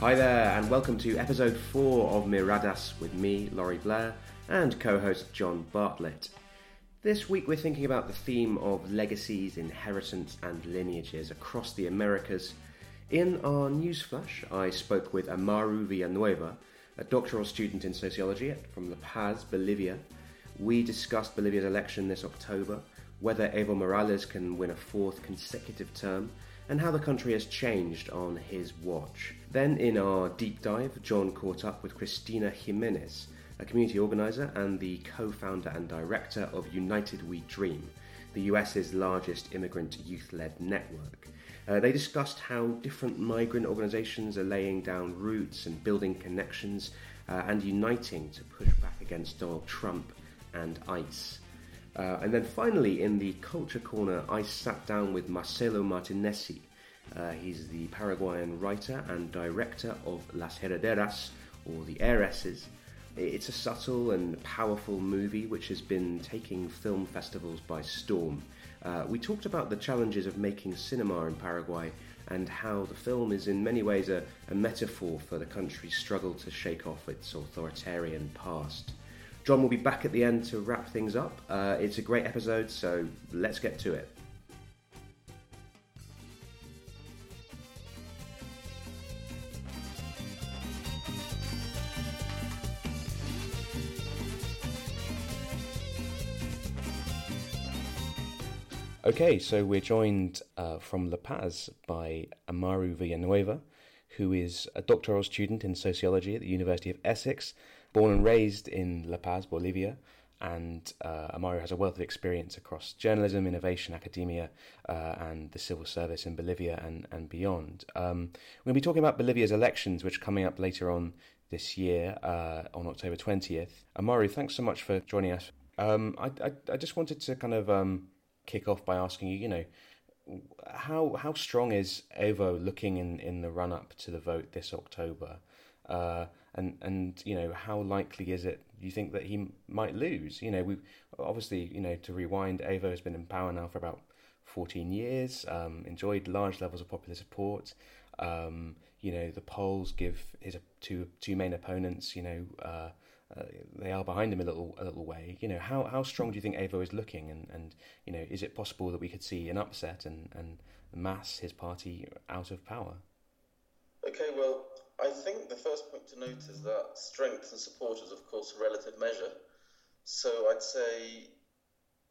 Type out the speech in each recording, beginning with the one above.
Hi there, and welcome to episode 4 of Miradas with me, Laurie Blair, and co host John Bartlett. This week we're thinking about the theme of legacies, inheritance, and lineages across the Americas. In our newsflash, I spoke with Amaru Villanueva, a doctoral student in sociology from La Paz, Bolivia. We discussed Bolivia's election this October, whether Evo Morales can win a fourth consecutive term, and how the country has changed on his watch. Then, in our deep dive, John caught up with Cristina Jimenez, a community organizer and the co founder and director of United We Dream, the US's largest immigrant youth led network. Uh, they discussed how different migrant organizations are laying down roots and building connections uh, and uniting to push back against Donald Trump and ICE. Uh, and then finally, in the Culture Corner, I sat down with Marcelo Martinessi. Uh, he's the Paraguayan writer and director of Las Herederas, or The Heiresses. It's a subtle and powerful movie which has been taking film festivals by storm. Uh, we talked about the challenges of making cinema in Paraguay and how the film is in many ways a, a metaphor for the country's struggle to shake off its authoritarian past. John will be back at the end to wrap things up. Uh, it's a great episode, so let's get to it. Okay, so we're joined uh, from La Paz by Amaru Villanueva, who is a doctoral student in sociology at the University of Essex, born and raised in La Paz, Bolivia. And uh, Amaru has a wealth of experience across journalism, innovation, academia, uh, and the civil service in Bolivia and, and beyond. Um, we're going to be talking about Bolivia's elections, which are coming up later on this year uh, on October 20th. Amaru, thanks so much for joining us. Um, I, I, I, just wanted to kind of um, kick off by asking you, you know, how how strong is Evo looking in, in the run up to the vote this October, uh, and and you know how likely is it you think that he might lose? You know, we obviously you know to rewind, Evo has been in power now for about fourteen years, um, enjoyed large levels of popular support. Um, you know, the polls give his two two main opponents, you know, uh, uh, they are behind him a little a little way. You know, how how strong do you think Evo is looking, and, and you know, is it possible that we could see an upset and and MAS his party out of power? Okay, well, I think the first point to note is that strength and support is, of course, a relative measure. So I'd say,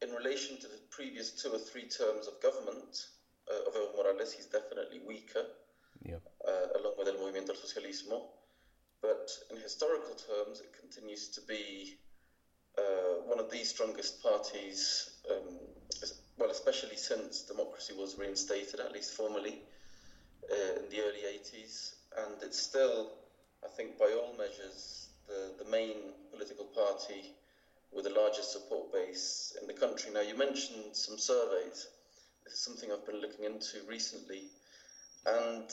in relation to the previous two or three terms of government uh, of Evo Morales, he's definitely weaker, yeah. uh, along with El Movimiento Socialismo. But in historical terms, it continues to be uh, one of the strongest parties, um, well, especially since democracy was reinstated, at least formally, uh, in the early 80s. And it's still, I think, by all measures, the, the main political party with the largest support base in the country. Now, you mentioned some surveys. This is something I've been looking into recently. And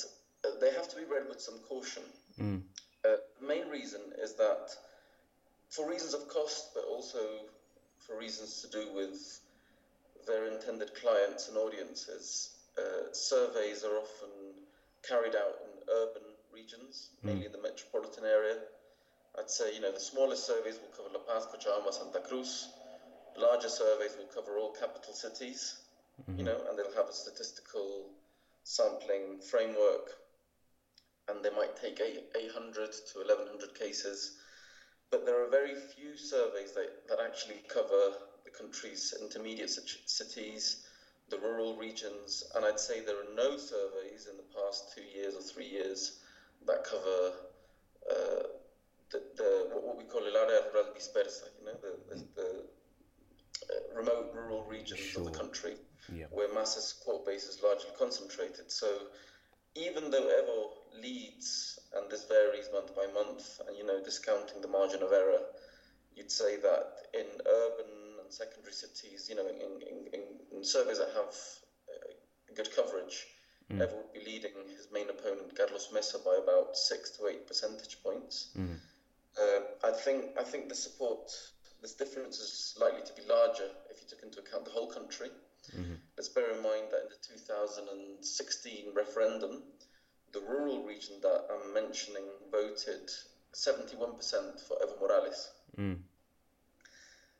uh, they have to be read with some caution. Mm. Uh, the main reason is that, for reasons of cost, but also for reasons to do with their intended clients and audiences, uh, surveys are often carried out in urban regions, mm. mainly the metropolitan area. I'd say, you know, the smallest surveys will cover La Paz, Cochabamba, Santa Cruz. Larger surveys will cover all capital cities, mm-hmm. you know, and they'll have a statistical sampling framework and they might take 800 to 1100 cases. But there are very few surveys that, that actually cover the country's intermediate cities, the rural regions, and I'd say there are no surveys in the past two years or three years that cover uh, the, the, what we call el área rural dispersa, you know, the, the, the uh, remote rural regions sure. of the country yeah. where massive support base is largely concentrated. So even though Evo leads, and this varies month by month, and you know, discounting the margin of error, you'd say that in urban and secondary cities, you know, in, in, in surveys that have uh, good coverage, mm. Would be leading his main opponent, Carlos Mesa, by about six to eight percentage points. Mm. Uh, I think I think the support, this difference is likely to be larger if you took into account the whole country. Mm-hmm. Let's bear in mind that in the 2016 referendum, the rural region that I'm mentioning voted 71% for Evo Morales. Mm.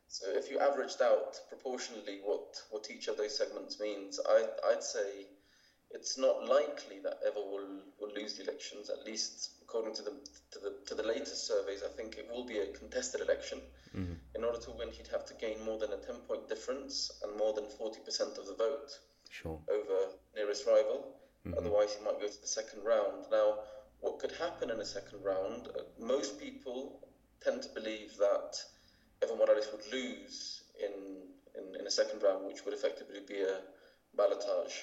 So if you averaged out proportionally what, what each of those segments means, I, I'd say it's not likely that Evo will, will lose the elections, at least according to the, to the, to the latest surveys. I think it will be a contested election. Mm-hmm. In order to win, he'd have to gain more than a 10 point difference and more than 40% of the vote Sure. over nearest rival. Mhm. Otherwise, he might go to the second round. Now, what could happen in a second round? Uh, most people tend to believe that Evo Morales would lose in, in, in a second round, which would effectively be a ballotage,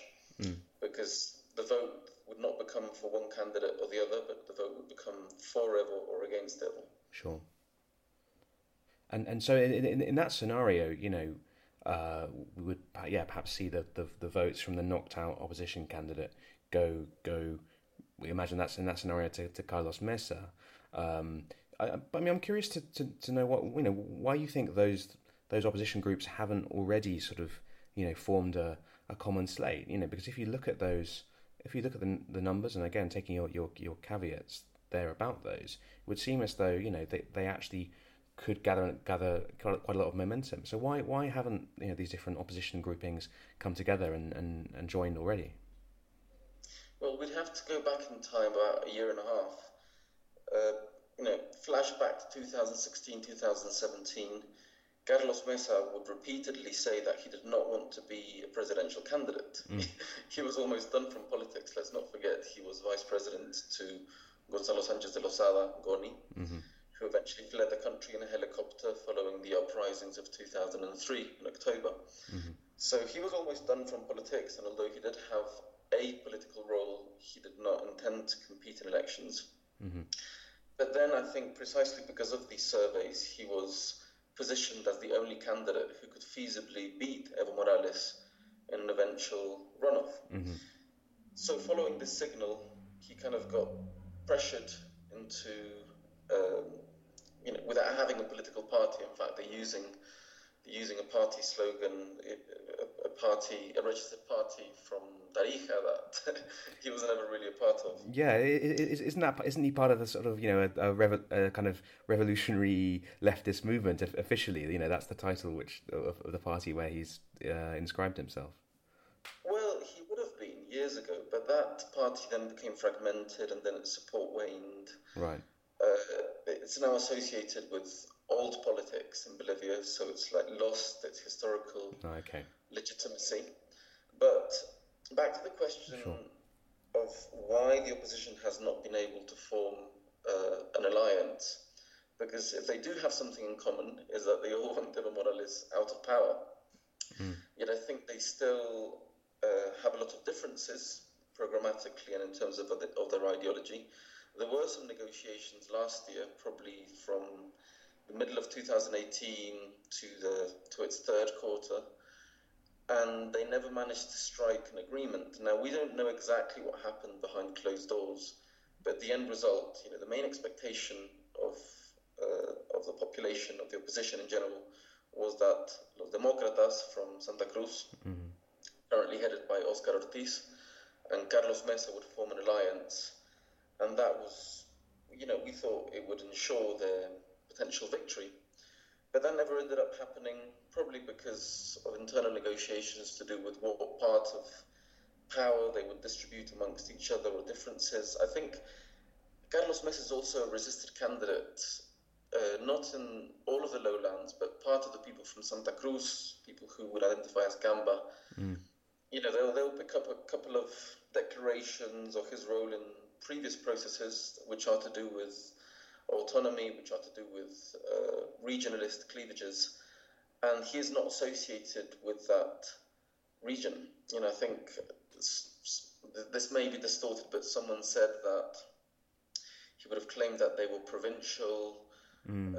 Mm. Because the vote would not become for one candidate or the other, but the vote would become for Evo or against Evo. Sure. And and so in in, in that scenario, you know, uh, we would yeah perhaps see the, the the votes from the knocked out opposition candidate go go. We imagine that's in that scenario to, to Carlos Mesa. Um, I, I I mean, I'm curious to, to, to know what you know why you think those those opposition groups haven't already sort of you know formed a, a common slate. You know, because if you look at those, if you look at the the numbers, and again taking your your, your caveats there about those, it would seem as though you know they, they actually could gather gather quite a lot of momentum. So why why haven't you know these different opposition groupings come together and, and, and joined already? Well, we'd have to go back in time about a year and a half. Uh, you know, flashback to 2016, 2017. Carlos Mesa would repeatedly say that he did not want to be a presidential candidate. Mm. he was almost done from politics. Let's not forget he was vice president to Gonzalo Sanchez de Lozada, Goni, Mm-hmm. who eventually fled the country in a helicopter following the uprisings of 2003 in October. Mm-hmm. So he was almost done from politics, and although he did have a political role, he did not intend to compete in elections. Mm-hmm. But then I think precisely because of these surveys, he was positioned as the only candidate who could feasibly beat Evo Morales in an eventual runoff. So following this signal, he kind of got pressured into, um, you know, without having a political party. In fact, they're using using a party slogan, a, party, a registered party from Tarija that he was never really a part of. Yeah, i- i- is- isn't that isn't he part of the sort of you know a, a, revo- a kind of revolutionary leftist movement officially? You know that's the title which of, of the party where he's uh, inscribed himself. Well, he would have been years ago, but that party then became fragmented and then its support waned. Right. Uh, it's now associated with old politics in Bolivia, so it's like lost its historical Oh, okay. legitimacy. But back to the question Sure. of why the opposition has not been able to form uh, an alliance, because if they do have something in common, is that they all want Evo Morales out of power. Yet I think they still uh, have a lot of differences programmatically and in terms of, of their ideology. There were some negotiations last year, probably from the middle of 2018 to the to its third quarter, and they never managed to strike an agreement. Now we don't know exactly what happened behind closed doors, but the end result, you know, the main expectation of uh, of the population of the opposition in general was that Los Demócratas from Santa Cruz, currently headed by Oscar Ortiz, and Carlos Mesa would form an alliance, and that was, you know, we thought it would ensure their potential victory. But that never ended up happening, probably because of internal negotiations to do with what part of power they would distribute amongst each other or differences. I think Carlos Mesa is also a resisted candidate, uh, not in all of the lowlands, but part of the people from Santa Cruz, people who would identify as Camba. You know, they'll, they'll pick up a couple of declarations of his role in previous processes, which are to do with autonomy, which are to do with uh, regionalist cleavages, and he is not associated with that region. You know, I think this, this may be distorted, but someone said that he would have claimed that they were provincial.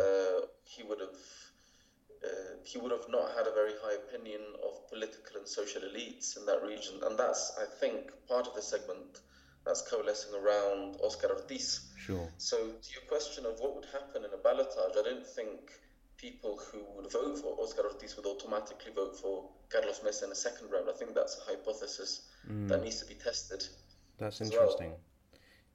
Uh, he would have uh, he would have not had a very high opinion of political and social elites in that region, and that's I think part of the segment that's coalescing around Oscar Ortiz. Sure. So, to your question of what would happen in a ballotage, I don't think people who would vote for Oscar Ortiz would automatically vote for Carlos Mesa in a second round. I think that's a hypothesis hmm. that needs to be tested. That's as well. interesting.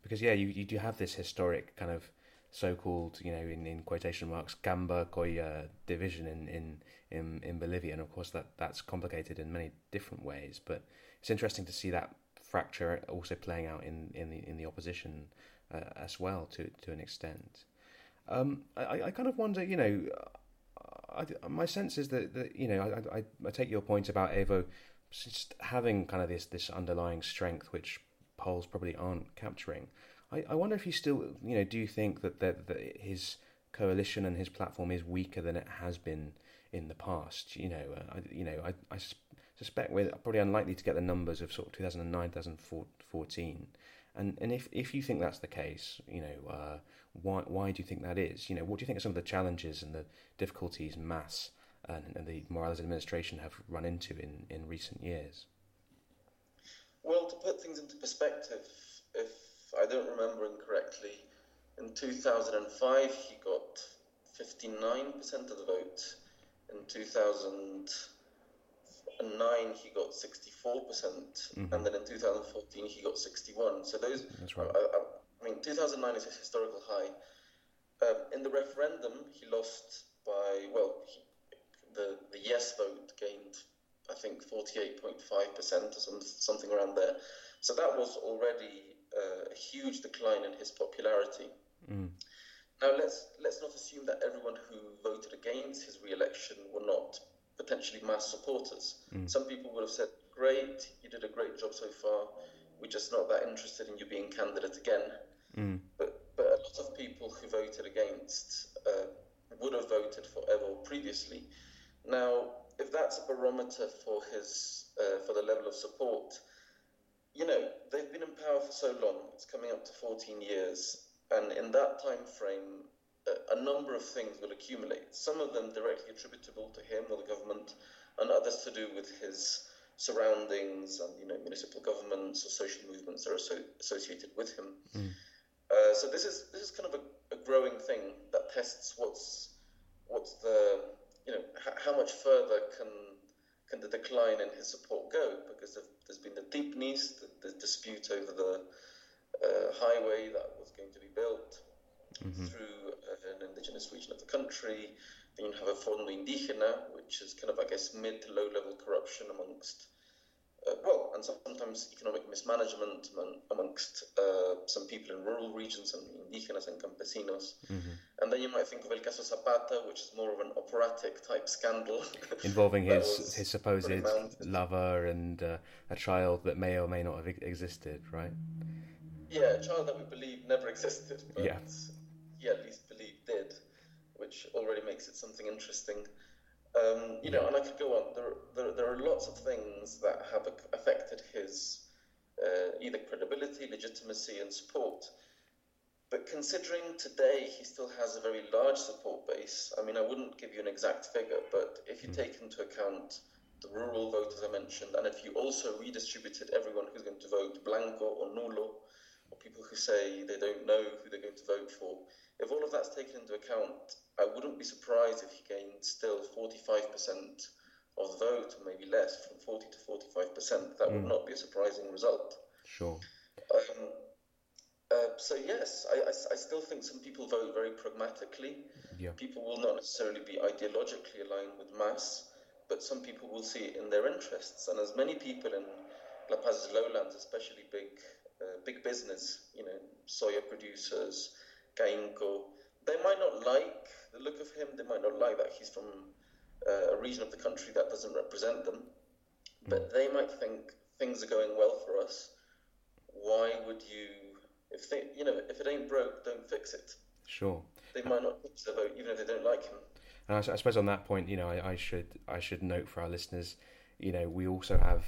because yeah, you you do have this historic kind of so-called, you know, in, in quotation marks, Camba Colla division in, in, in, in Bolivia, and of course that, that's complicated in many different ways. But it's interesting to see that fracture also playing out in, in the in the opposition uh, as well to to an extent. Um, I, I kind of wonder, you know, I, my sense is that, that you know, I, I, I take your point about Evo just having kind of this this underlying strength which polls probably aren't capturing. I, I wonder if you still, you know, do you think that, that, that his coalition and his platform is weaker than it has been in the past? You know, uh, I, you know, I, I suspect we're probably unlikely to get the numbers of sort of 2009, 2014. And and if, if you think that's the case, you know, uh, why why do you think that is? You know, what do you think are some of the challenges and the difficulties MAS and, and the Morales administration have run into in, in recent years? Well, to put things into perspective, if I don't remember incorrectly, in 2005 he got 59% of the vote. In 2009 he got 64%, mm-hmm. and then in 2014 he got 61. So those, That's right. I, I, I mean, 2009 is a historical high. Um, in the referendum, he lost by well, he, the the yes vote gained, I think, 48.5 percent or some, something around there. So that was already uh, a huge decline in his popularity. Mm. Now let's let's not assume that everyone who voted against his re-election were not potentially MAS supporters. Mm. Some people would have said, "Great, you did a great job so far. We're just not that interested in you being candidate again." Mm. But but a lot of people who voted against uh, would have voted for Evo previously. Now, if that's a barometer for his uh, for the level of support, you know, they've been in power for so long, it's coming up to 14 years, and in that time frame, a, a number of things will accumulate. Some of them directly attributable to him or the government, and others to do with his surroundings and you know municipal governments or social movements that are so, associated with him. Mm. Uh, so this is this is kind of a, a, growing thing that tests what's what's the you know h- how much further can can the decline in his support go? Because there's been the TIPNIS, the, the dispute over the uh, highway that was going to be built mm-hmm. through uh, an indigenous region of the country. Then you have a Fondo Indígena, which is kind of, I guess, mid to low level corruption amongst uh, well, and sometimes economic mismanagement amongst uh, some people in rural regions and indígenas and campesinos. Mm-hmm. And then you might think of El Caso Zapata, which is more of an operatic type scandal. Involving his, his supposed lover and uh, a child that may or may not have existed, right? Yeah, a child that we believe never existed, but yeah. He at least believed did, which already makes it something interesting. Um, you know, and I could go on. There, there, there, are lots of things that have affected his uh, either credibility, legitimacy, and support. But considering today he still has a very large support base, I mean, I wouldn't give you an exact figure, but if you mm. take into account the rural voters I mentioned, and if you also redistributed everyone who's going to vote blanco or nulo, or people who say they don't know who they're going to vote for, if all of that's taken into account, I wouldn't be surprised if he gained still 45% of the vote, or maybe less, from 40 to 45%. That mm. would not be a surprising result. Sure. Um, uh, so yes, I, I, I, still think some people vote very pragmatically. Yeah. People will not necessarily be ideologically aligned with Mas, but some people will see it in their interests. And as many people in La Paz's lowlands, especially big uh, big business, you know, soya producers, They might not like the look of him. They might not like that he's from uh, a region of the country that doesn't represent them. But they might think things are going well for us. Why would you, if they, you know, if it ain't broke, don't fix it. Sure. They might not fix the vote, even if they don't like him. And I, I suppose on that point, you know, I, I, should I should note for our listeners, you know, we also have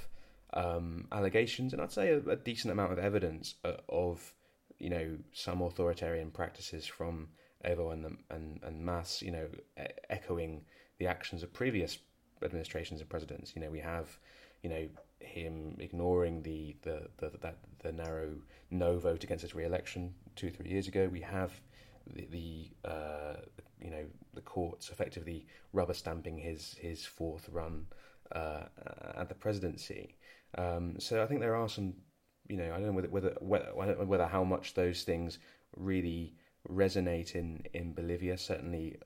um, allegations, and I'd say a, a decent amount of evidence uh, of, you know, some authoritarian practices from Evo and, the, and, and Mas, you know, e- echoing the actions of previous administrations and presidents. You know, we have, you know, him ignoring the the the, that, the narrow no vote against his re-election two three years ago. We have the, the uh, you know the courts effectively rubber stamping his his fourth run uh, at the presidency. Um, so I think there are some you know, I don't know whether whether whether, whether how much those things really resonate in in Bolivia. Certainly,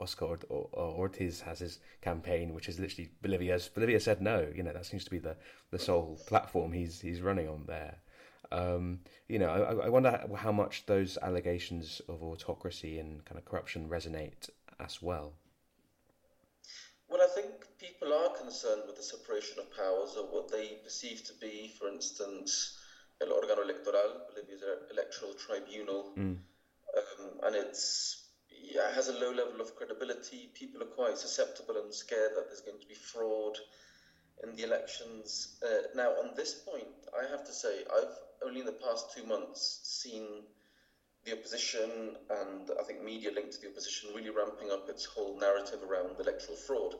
Oscar Ortiz has his campaign, which is literally Bolivia's. Bolivia said no. You know that seems to be the the sole platform he's he's running on there. Um, you know, I, I, wonder how much those allegations of autocracy and kind of corruption resonate as well. Well, I think people are concerned with the separation of powers or what they perceive to be, for instance, el órgano electoral, Bolivia's electoral tribunal, mm. um, and it's yeah, it has a low level of credibility. People are quite susceptible and scared that there's going to be fraud in the elections. Uh, now, on this point, I have to say, I've only in the past two months seen the opposition and I think media linked to the opposition really ramping up its whole narrative around electoral fraud.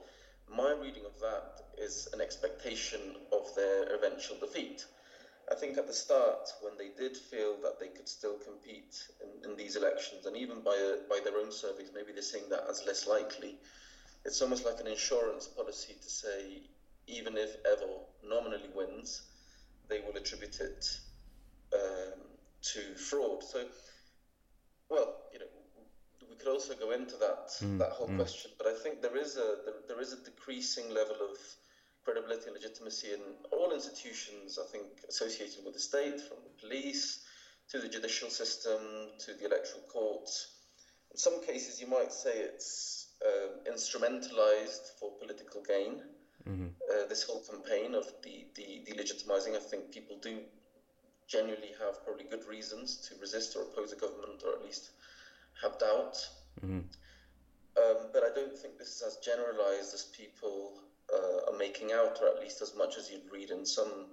My reading of that is an expectation of their eventual defeat. I think at the start, when they did feel that they could still compete in, in these elections, and even by, a, by their own surveys, maybe they're seeing that as less likely, it's almost like an insurance policy to say, even if Evo nominally wins, they will attribute it um, to fraud. So, well, you know, we could also go into that mm, that whole mm. question, but I think there is a there, there is a decreasing level of credibility and legitimacy in all institutions. I think associated with the state, from the police to the judicial system to the electoral courts. In some cases, you might say it's uh, instrumentalized for political gain. Mm-hmm. Uh, this whole campaign of the, the delegitimizing, I think people do genuinely have probably good reasons to resist or oppose a government or at least have doubt. Mm-hmm. Um, but I don't think this is as generalized as people uh, are making out, or at least as much as you'd read in some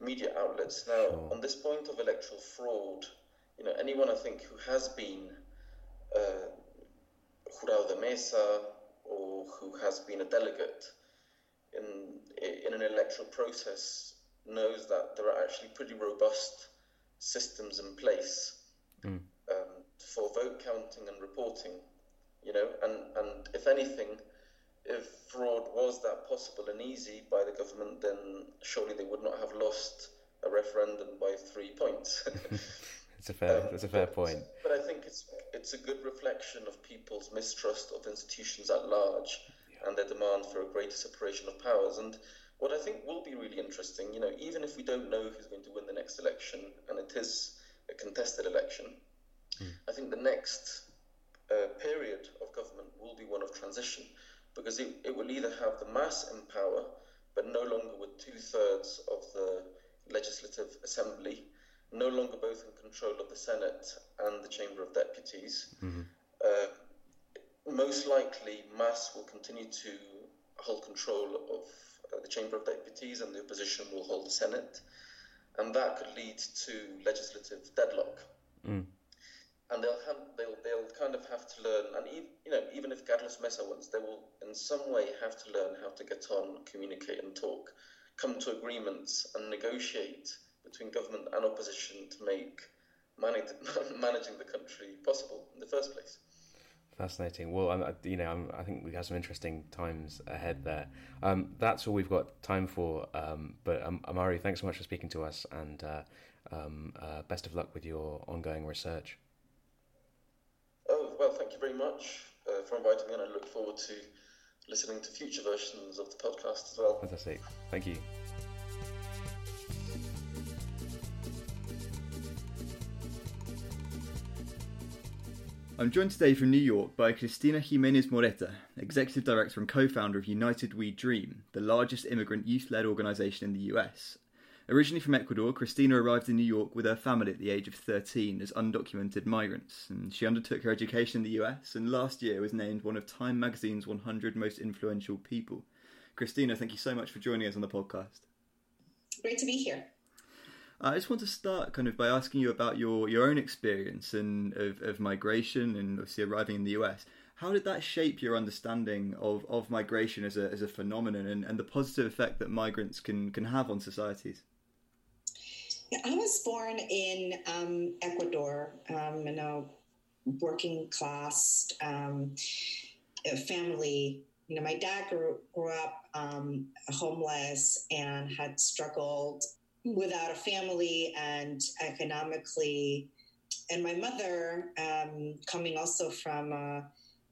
media outlets. Now, sure. on this point of electoral fraud, you know, anyone I think who has been uh, jurado de mesa or who has been a delegate in in an electoral process knows that there are actually pretty robust systems in place mm. um, for vote counting and reporting. You know, and, and if anything, if fraud was that possible and easy by the government, then surely they would not have lost a referendum by three points. it's a fair, um, it's a fair but, point. But I think it's it's a good reflection of people's mistrust of institutions at large yeah. and their demand for a greater separation of powers. And what I think will be really interesting, you know, even if we don't know who's going to win the next election, and it is a contested election, mm. I think the next uh, period of government will be one of transition because it, it will either have the MAS in power, but no longer with two thirds of the legislative assembly, no longer both in control of the Senate and the Chamber of Deputies. Mm-hmm. Uh, most likely, MAS will continue to hold control of uh, the Chamber of Deputies and the opposition will hold the Senate. And that could lead to legislative deadlock. Mm. And they'll, have, they'll, they'll kind of have to learn, and even, you know, even if Carlos Mesa wins, they will in some way have to learn how to get on, communicate and talk, come to agreements and negotiate between government and opposition to make manage, managing the country possible in the first place. Fascinating. Well, I'm, you know, I'm, i think we have some interesting times ahead there. Um, that's all we've got time for. Um, but um, Amaru, thanks so much for speaking to us, and uh, um, uh, best of luck with your ongoing research. Oh well, thank you very much uh, for inviting me, and I look forward to listening to future versions of the podcast as well. Fantastic. Thank you. I'm joined today from New York by Cristina Jimenez Moretta, Executive Director and co founder of United We Dream, the largest immigrant youth led organisation in the US. Originally from Ecuador, Cristina arrived in New York with her family at the age of 13 as undocumented migrants, and she undertook her education in the US and last year was named one of Time magazine's 100 most influential people. Cristina, thank you so much for joining us on the podcast. Great to be here. I just want to start kind of by asking you about your, your own experience and of, of migration and obviously arriving in the US. How did that shape your understanding of, of migration as a, as a phenomenon and, and the positive effect that migrants can, can have on societies? I was born in um, Ecuador um, in a working class um, family. You know, my dad grew, grew up um, homeless and had struggled without a family and economically. And my mother, um, coming also from a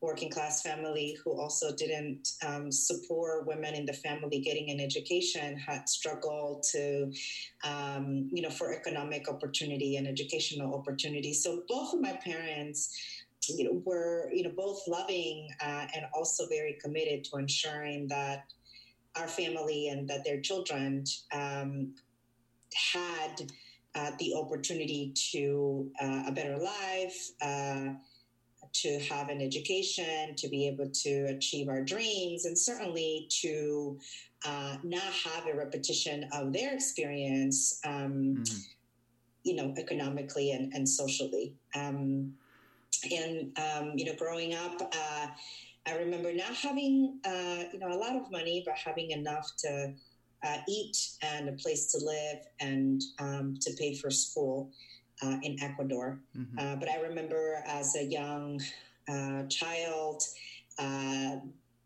working class family who also didn't um, support women in the family getting an education, had struggled to, um, you know, for economic opportunity and educational opportunity. So both of my parents you know, were you know both loving uh, and also very committed to ensuring that our family and that their children um, had uh, the opportunity to uh, a better life, uh, to have an education, to be able to achieve our dreams, and certainly to uh, not have a repetition of their experience, um, mm-hmm. you know, economically and, and socially. Um, and um, you know, growing up, uh, I remember not having uh, you know a lot of money, but having enough to uh, eat and a place to live and um, to pay for school uh, in Ecuador. Mm-hmm. Uh, but I remember as a young uh, child.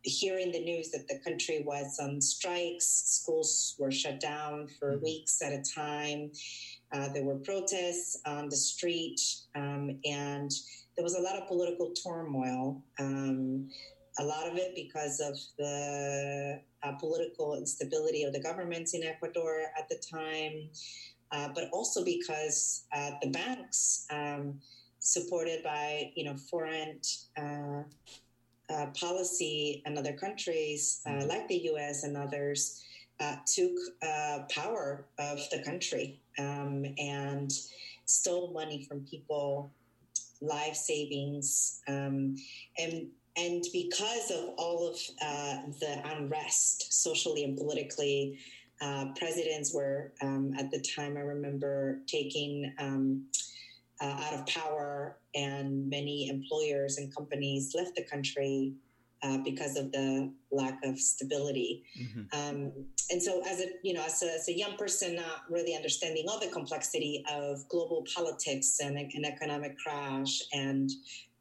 Hearing the news that the country was on strikes, schools were shut down for mm-hmm. weeks at a time. there were protests on the street, um, and there was a lot of political turmoil. Um, a lot of it because of the uh, political instability of the governments in Ecuador at the time, uh, but also because uh, the banks, um, supported by you know foreign uh, uh, policy and other countries mm-hmm. like the U.S. and others, took power of the country um, and stole money from people life savings, um, and and because of all of uh, the unrest, socially and politically, uh, presidents were um, at the time. I remember taking. Um, uh, out of power, and many employers and companies left the country uh, because of the lack of stability. Mm-hmm. Um, and so, as a you know, as a, as a, young person, not really understanding all the complexity of global politics and an economic crash and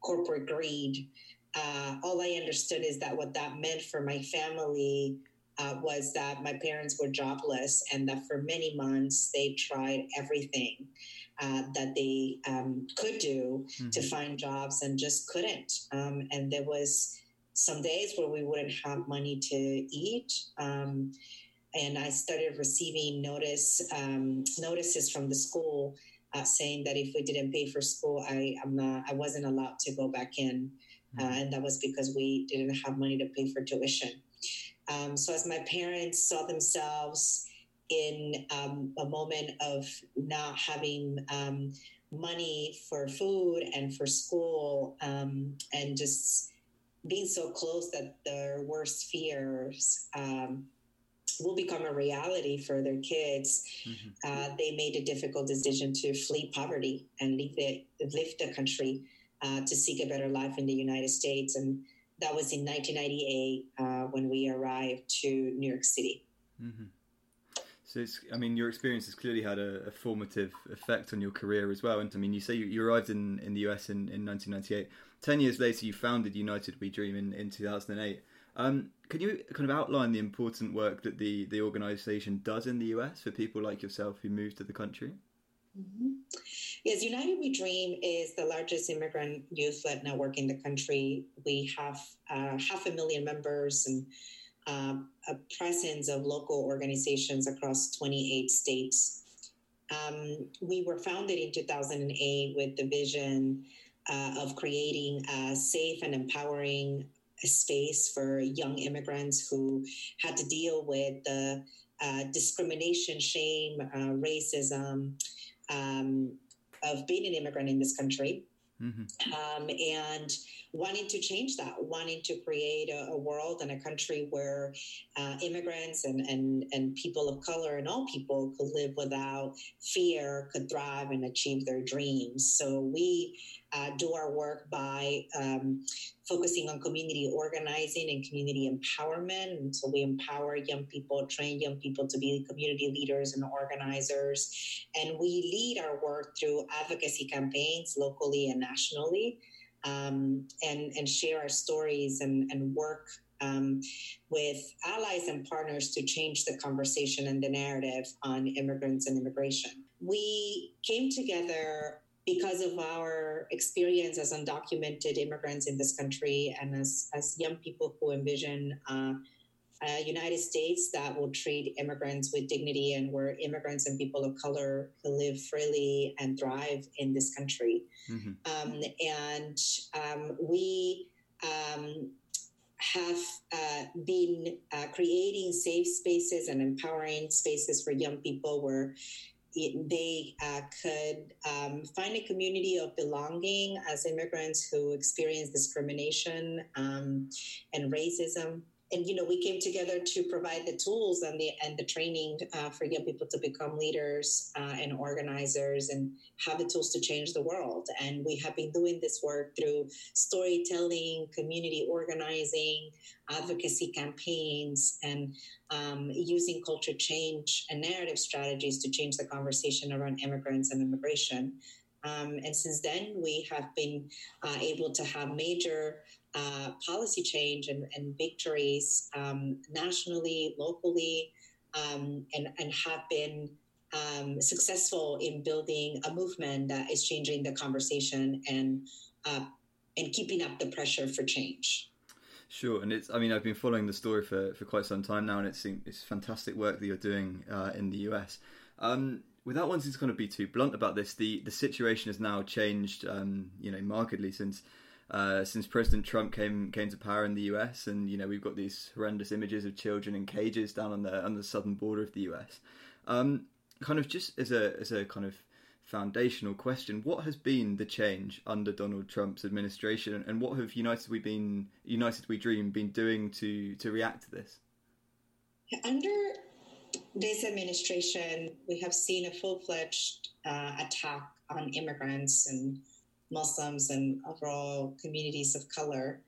corporate greed, uh, all I understood is that what that meant for my family. Uh, was that my parents were jobless and that for many months they tried everything uh, that they um, could do mm-hmm. to find jobs and just couldn't. Um, and there was some days where we wouldn't have money to eat. Um, and I started receiving notice um, notices from the school uh, saying that if we didn't pay for school, I not, I wasn't allowed to go back in, uh, mm-hmm. and that was because we didn't have money to pay for tuition. Um, so as my parents saw themselves in um, a moment of not having um, money for food and for school, um, and just being so close that their worst fears um, will become a reality for their kids, mm-hmm. uh, they made a difficult decision to flee poverty and leave the, leave the country uh, to seek a better life in the United States. And that was in 1998 uh, when we arrived to New York City. Mm-hmm. So it's, I mean, your experience has clearly had a, a, formative effect on your career as well. And I mean, you say you, you arrived in, in the US in, in 1998. Ten years later, you founded United We Dream in, in 2008. Um, can you kind of outline the important work that the, the organisation does in the US for people like yourself who moved to the country? Mm-hmm. Yes, United We Dream is the largest immigrant youth led network in the country. We have uh, half a million members and uh, a presence of local organizations across 28 states. Um, we were founded in 2008 with the vision uh, of creating a safe and empowering space for young immigrants who had to deal with the uh, discrimination, shame, uh, racism um, of being an immigrant in this country. Mm-hmm. Um, and wanting to change that, wanting to create a, a world and a country where uh, immigrants and, and, and people of color and all people could live without fear, could thrive and achieve their dreams. So we uh, do our work by um, focusing on community organizing and community empowerment. And so we empower young people, train young people to be community leaders and organizers. And we lead our work through advocacy campaigns locally and nationally. Um, and, and share our stories and, and work um, with allies and partners to change the conversation and the narrative on immigrants and immigration. We came together because of our experience as undocumented immigrants in this country and as, as young people who envision uh, a United States that will treat immigrants with dignity and where immigrants and people of color can live freely and thrive in this country. Mm-hmm. Um, and um, we um, have uh, been uh, creating safe spaces and empowering spaces for young people where they uh, could um, find a community of belonging as immigrants who experience discrimination um, and racism and you know we came together to provide the tools and the and the training uh, for young people to become leaders uh, and organizers and have the tools to change the world. And we have been doing this work through storytelling community organizing advocacy campaigns and um, using culture change and narrative strategies to change the conversation around immigrants and immigration. Um, and since then, we have been uh, able to have major uh, policy change and, and victories um, nationally, locally, um, and, and have been um, successful in building a movement that is changing the conversation and uh, and keeping up the pressure for change. Sure, and it's. I mean, I've been following the story for, for quite some time now, and it's it's fantastic work that you're doing uh, in the US. Um, without wanting to kind of be too blunt about this, the the situation has now changed, um, you know, markedly since uh, since President Trump came came to power in the U.S. And you know we've got these horrendous images of children in cages down on the on the southern border of the U.S. Um, kind of just as a as a kind of foundational question, what has been the change under Donald Trump's administration, and what have United We been United We Dream been doing to to react to this? Under this administration, we have seen a full fledged uh, attack on immigrants and Muslims and overall communities of color.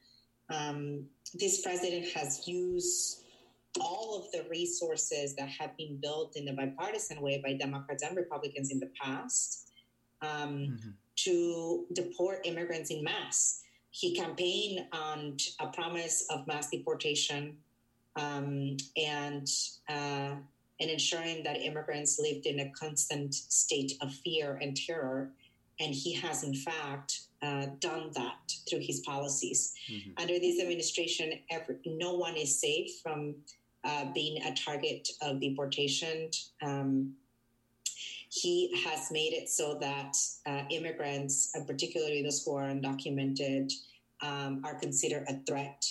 Um, this president has used all of the resources that have been built in a bipartisan way by Democrats and Republicans in the past um, mm-hmm. to deport immigrants in mass. He campaigned on a promise of mass deportation um, and uh, and ensuring that immigrants lived in a constant state of fear and terror and he has, in fact, uh, done that through his policies. Mm-hmm. Under this administration, every, no one is safe from uh, being a target of deportation. Um, he has made it so that uh, immigrants, particularly those who are undocumented, um, are considered a threat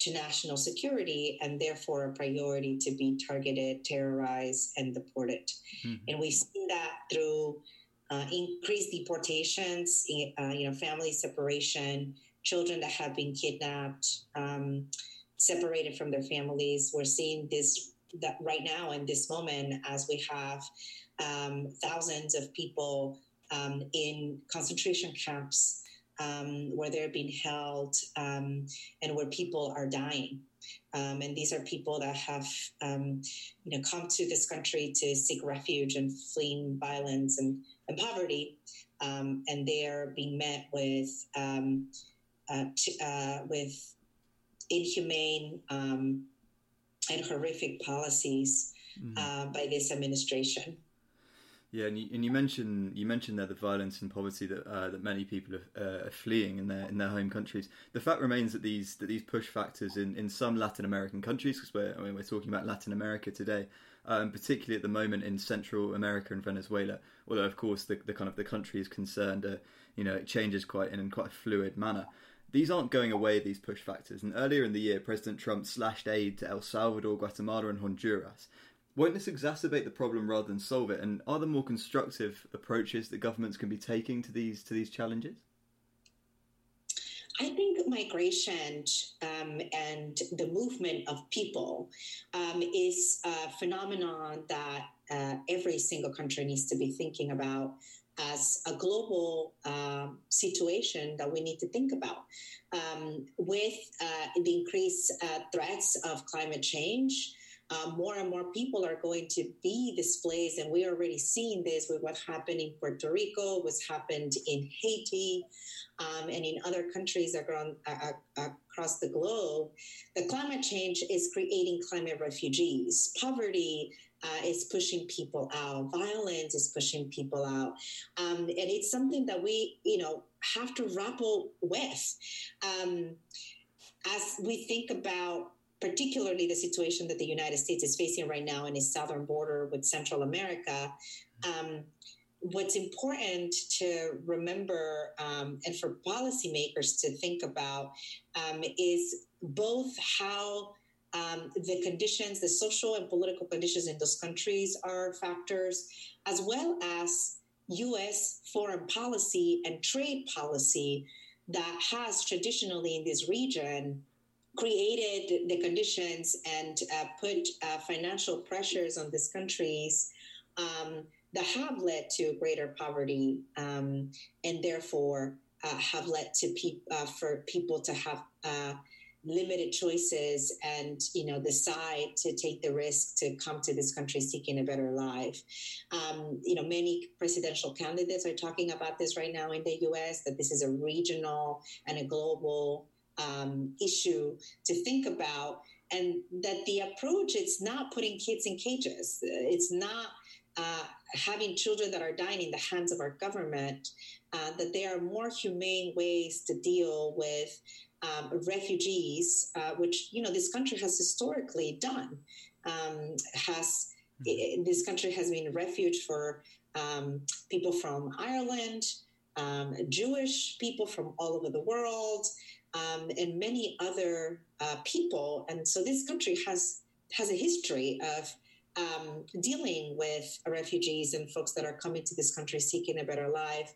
to national security and therefore a priority to be targeted, terrorized, and deported. Mm-hmm. And we've seen that through uh, increased deportations, uh, you know, family separation, children that have been kidnapped, um, separated from their families. We're seeing this right now in this moment as we have um, thousands of people um, in concentration camps um, where they're being held um, and where people are dying. Um, and these are people that have, um, you know, come to this country to seek refuge and fleeing violence and and poverty, um, and they are being met with um, uh, t- uh, with inhumane um, and horrific policies mm-hmm. uh, by this administration. Yeah, and you, and you mentioned you mentioned there the violence and poverty that uh, that many people are, uh, are, fleeing in their in their home countries. The fact remains that these that these push factors in, in some Latin American countries, because we're I mean, we're talking about Latin America today, um, particularly at the moment in Central America and Venezuela. Although, of course, the, the kind of the country is concerned, uh, you know, it changes quite in, in quite a fluid manner. These aren't going away, these push factors. And earlier in the year, President Trump slashed aid to El Salvador, Guatemala, and Honduras. Won't this exacerbate the problem rather than solve it? And are there more constructive approaches that governments can be taking to these to these challenges? I think migration um, and the movement of people um, is a phenomenon that uh, every single country needs to be thinking about as a global uh, situation that we need to think about. Um, with uh, the increased uh, threats of climate change, uh, more and more people are going to be displaced. And we're already seeing this with what happened in Puerto Rico, what's happened in Haiti, um, and in other countries uh, across the globe. The climate change is creating climate refugees. Poverty uh, is pushing people out. Violence is pushing people out, um, and it's something that we, you know, have to grapple with um, as we think about particularly the situation that the United States is facing right now in its southern border with Central America. Um, what's important to remember um, and for policymakers to think about um, is both how um, the conditions, the social and political conditions in those countries are factors, as well as U.S. foreign policy and trade policy that has traditionally in this region created the conditions and uh, put uh, financial pressures on these countries um, that have led to greater poverty um, and therefore uh, have led to pe- uh, for people to have uh, limited choices and you know decide to take the risk to come to this country seeking a better life. Um, you know many presidential candidates are talking about this right now in the us that this is a regional and a global um, issue to think about and that the approach it's not putting kids in cages it's not uh, having children that are dying in the hands of our government uh, that there are more humane ways to deal with um, refugees, uh, which you know this country has historically done. Um, has mm-hmm. this country has been a refuge for um, people from Ireland, um, Jewish people from all over the world, um, and many other uh, people. And so this country has has a history of um, dealing with refugees and folks that are coming to this country seeking a better life.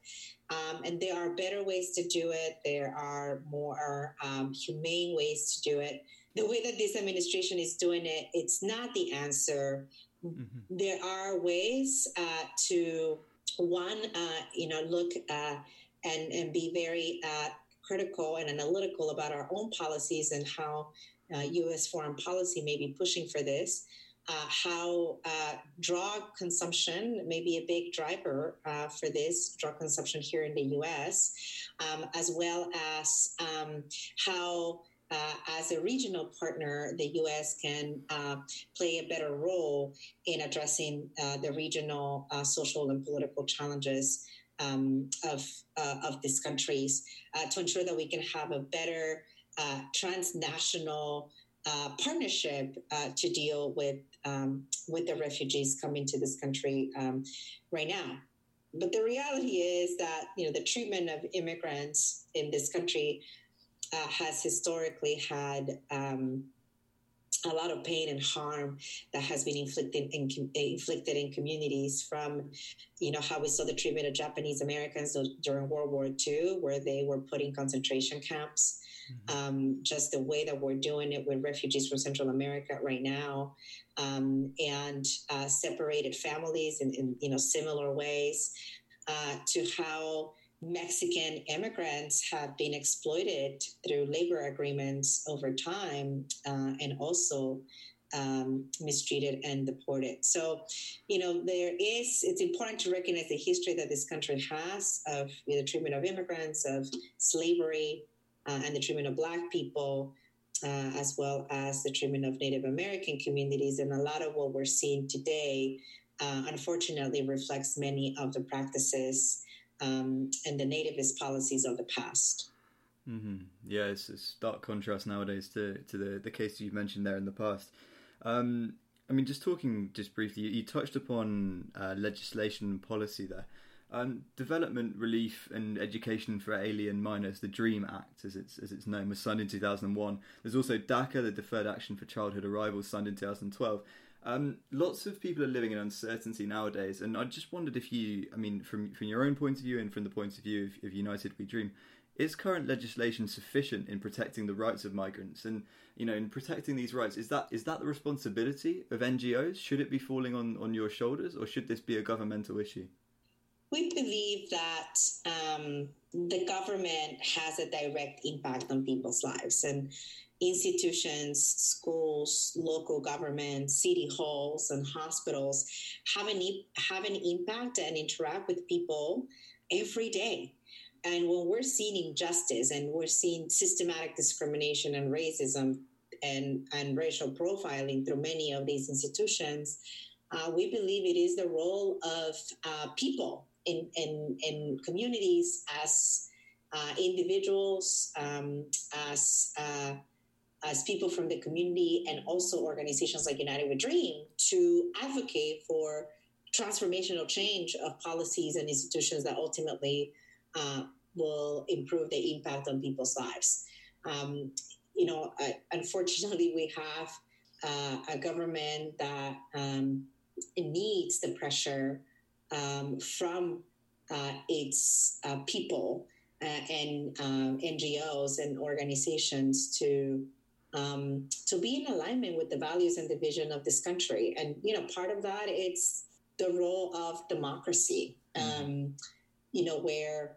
Um, and there are better ways to do it. There are more um, humane ways to do it. The way that this administration is doing it, it's not the answer. Mm-hmm. There are ways uh, to one, uh, you know, look uh, and and be very uh, critical and analytical about our own policies and how U.S. Uh, foreign policy may be pushing for this uh, how uh, drug consumption may be a big driver uh, for this drug consumption here in the US, um, as well as um, how. Uh, as a regional partner, the U.S. can uh, play a better role in addressing uh, the regional social and political challenges um, of of these countries to ensure that we can have a better transnational uh, partnership uh, to deal with um, with the refugees coming to this country um, right now. But the reality is that you know the treatment of immigrants in this country uh, has historically had um, a lot of pain and harm that has been inflicted in, inflicted in communities from you know how we saw the treatment of Japanese Americans during World War II, where they were put in concentration camps mm-hmm. um, just the way that we're doing it with refugees from Central America right now, um, and uh, separated families in, in, you know similar ways uh, to how Mexican immigrants have been exploited through labor agreements over time, uh, and also um, mistreated and deported. So, you know, there is, it's important to recognize the history that this country has of the treatment of immigrants, of slavery, uh, and the treatment of Black people, uh, as well as the treatment of Native American communities. And a lot of what we're seeing today, uh, unfortunately, reflects many of the practices um, and the nativist policies of the past. Mm-hmm. Yeah, it's a stark contrast nowadays to, to the, the cases you've mentioned there in the past. Um, I mean, just talking just briefly, you, you touched upon uh, legislation and policy there. Um, development relief and education for alien minors, the DREAM Act, as it's as it's known, was signed in 2001. There's also DACA, the Deferred Action for Childhood Arrivals, signed in 2012. Um, lots of people are living in uncertainty nowadays, and I just wondered if you, I mean, from from your own point of view and from the point of view of, of United We Dream, is current legislation sufficient in protecting the rights of migrants? And you know, in protecting these rights, is that is that the responsibility of NGOs? Should it be falling on on your shoulders, or should this be a governmental issue? We believe that um, the government has a direct impact on people's lives, and institutions, schools, local governments, city halls, and hospitals have an, have an impact and interact with people every day. And when we're seeing injustice and we're seeing systematic discrimination and racism and, and racial profiling through many of these institutions, uh, we believe it is the role of uh, people in, in, in communities as uh, individuals, um, as uh, as people from the community, and also organizations like United We Dream to advocate for transformational change of policies and institutions that ultimately uh, will improve the impact on people's lives. Um, you know, uh, unfortunately, we have uh, a government that um, needs the pressure um, from uh, its uh, people uh, and NGOs and organizations to um, to be in alignment with the values and the vision of this country. And you know, part of that it's the role of democracy. Mm-hmm. Um, you know, where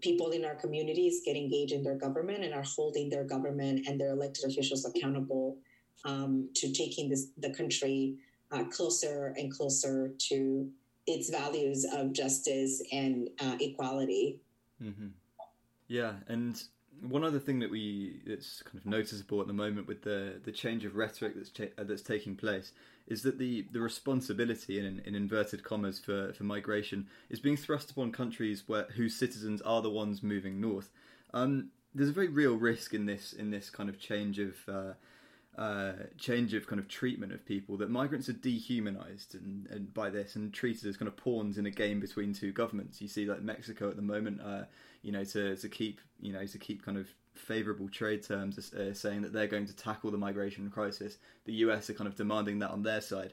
people in our communities get engaged in their government and are holding their government and their elected officials accountable um, to taking this, the country uh, closer and closer to its values of justice and uh, equality. Mm-hmm. Yeah, and one other thing that we that's kind of noticeable at the moment with the the change of rhetoric that's cha- uh, that's taking place is that the the responsibility in, in inverted commas for, for migration is being thrust upon countries where whose citizens are the ones moving north. Um, there's a very real risk in this in this kind of change of uh, uh, change of kind of treatment of people that migrants are dehumanized and, and by this and treated as kind of pawns in a game between two governments. You see, like Mexico at the moment, uh, you know, to to keep you know to keep kind of favorable trade terms, uh, saying that they're going to tackle the migration crisis. The US are kind of demanding that on their side.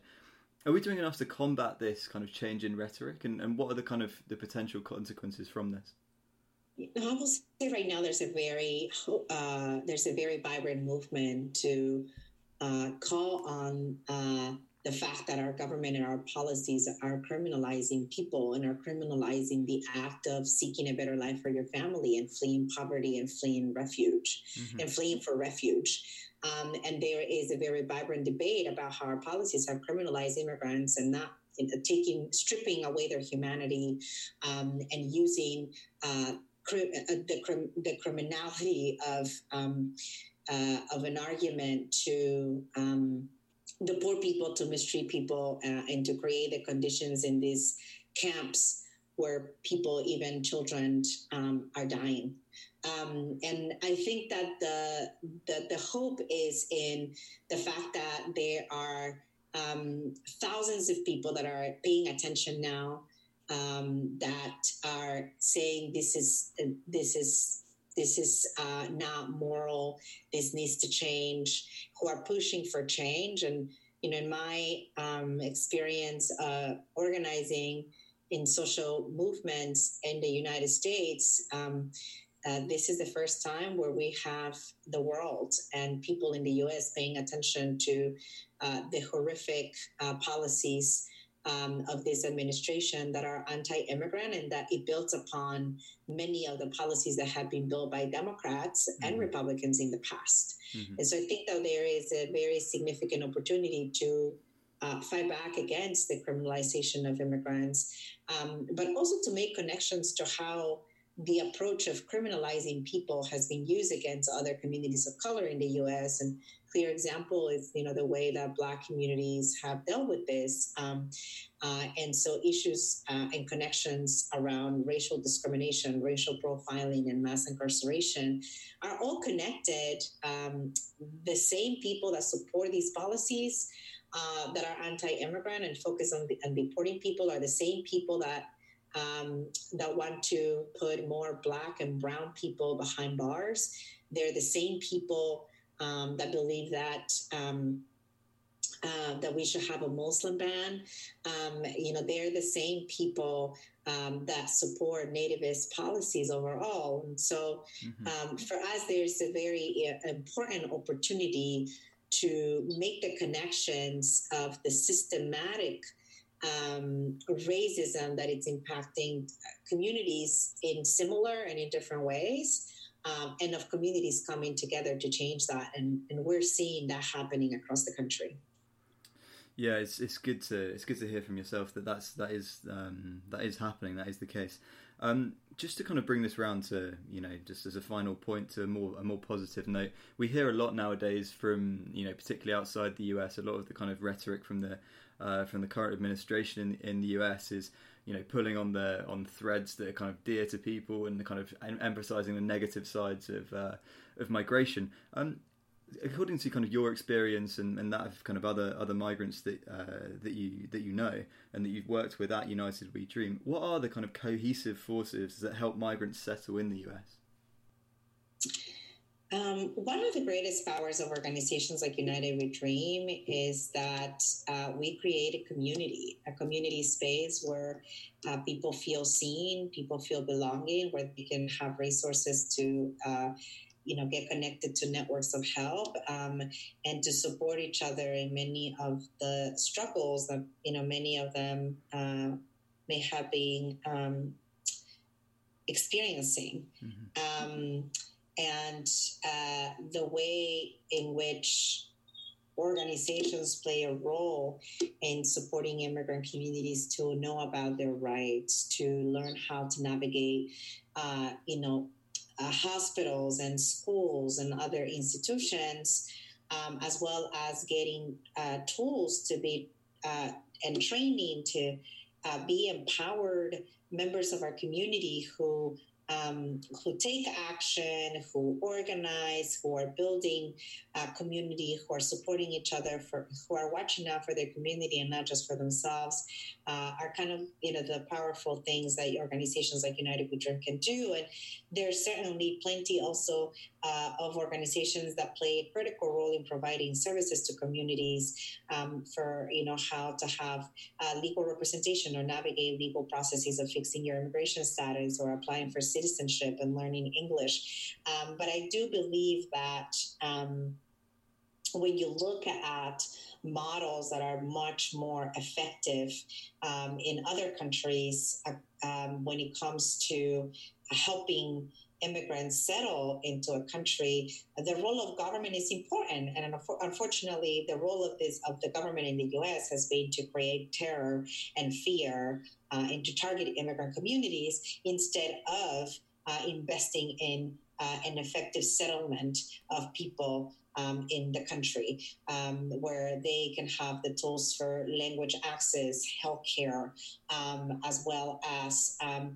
Are we doing enough to combat this kind of change in rhetoric, and, and what are the kind of the potential consequences from this? I will say right now there's a very uh, there's a very vibrant movement to uh, call on uh, the fact that our government and our policies are criminalizing people and are criminalizing the act of seeking a better life for your family and fleeing poverty and fleeing refuge mm-hmm. and fleeing for refuge. Um, and there is a very vibrant debate about how our policies have criminalized immigrants and not taking stripping away their humanity um, and using uh, uh, the, the criminality of um, uh, of an argument to um, the poor people to mistreat people uh, and to create the conditions in these camps where people, even children, um, are dying. Um, and I think that the, the, the hope is in the fact that there are um, thousands of people that are paying attention now um, that are saying this is this is this is uh, not moral. This needs to change. Who are pushing for change, and you know, in my um, experience uh, organizing in social movements in the United States. Um, uh, this is the first time where we have the world and people in the US paying attention to uh, the horrific uh, policies um, of this administration that are anti-immigrant and that it builds upon many of the policies that have been built by Democrats mm-hmm. and Republicans in the past. Mm-hmm. And so I think that there is a very significant opportunity to uh, fight back against the criminalization of immigrants, um, but also to make connections to how the approach of criminalizing people has been used against other communities of color in the U.S. and clear example is you know the way that Black communities have dealt with this, um, uh, and so issues uh, and connections around racial discrimination, racial profiling, and mass incarceration are all connected. Um, the same people that support these policies. Uh, that are anti-immigrant and focus on, the, on deporting people are the same people that um, that want to put more black and brown people behind bars. They're the same people um, that believe that. Um, uh, that we should have a Muslim ban. Um, you know, they're the same people um, that support nativist policies overall. And so, mm-hmm. Um, for us, there's a very uh, important opportunity to make the connections of the systematic um, racism that it's impacting communities in similar and in different ways. Um, and of communities coming together to change that. And, and we're seeing that happening across the country. Yeah, it's it's good to it's good to hear from yourself that that's that is um, that is happening. That is the case. Um, just to kind of bring this round to you know just as a final point to a more a more positive note, we hear a lot nowadays from you know particularly outside the US. A lot of the kind of rhetoric from the uh, from the current administration in, in the US is you know pulling on the on threads that are kind of dear to people and kind of emphasizing the negative sides of uh, of migration. Um, according to kind of your experience and, and that of kind of other other migrants that uh, that you that you know and that you've worked with at United We Dream, what are the kind of cohesive forces that help migrants settle in the US? Um, one of the greatest powers of organizations like United We Dream is that uh, we create a community, a community space where uh, people feel seen, people feel belonging, where they can have resources to uh, you know get connected to networks of help um, and to support each other in many of the struggles that you know many of them uh, may have been um, experiencing mm-hmm. And uh, the way in which organizations play a role in supporting immigrant communities to know about their rights, to learn how to navigate, uh, you know, uh, hospitals and schools and other institutions, um, as well as getting uh, tools to be uh, and training to uh, be empowered members of our community who um, who take action, who organize, who are building a community, who are supporting each other, for who are watching out for their community and not just for themselves, uh, are kind of you know the powerful things that organizations like United We Dream can do. And there's certainly plenty also uh, of organizations that play a critical role in providing services to communities um, for you know how to have uh, legal representation or navigate legal processes of fixing your immigration status or applying for citizenship and learning English. Um, but I do believe that um, when you look at models that are much more effective um, in other countries uh, um, when it comes to helping immigrants settle into a country, the role of government is important. And unfortunately, the role of this of the government in the U.S. has been to create terror and fear uh, and to target immigrant communities instead of uh, investing in uh, an effective settlement of people um, in the country, um, where they can have the tools for language access, healthcare, um, as well as um,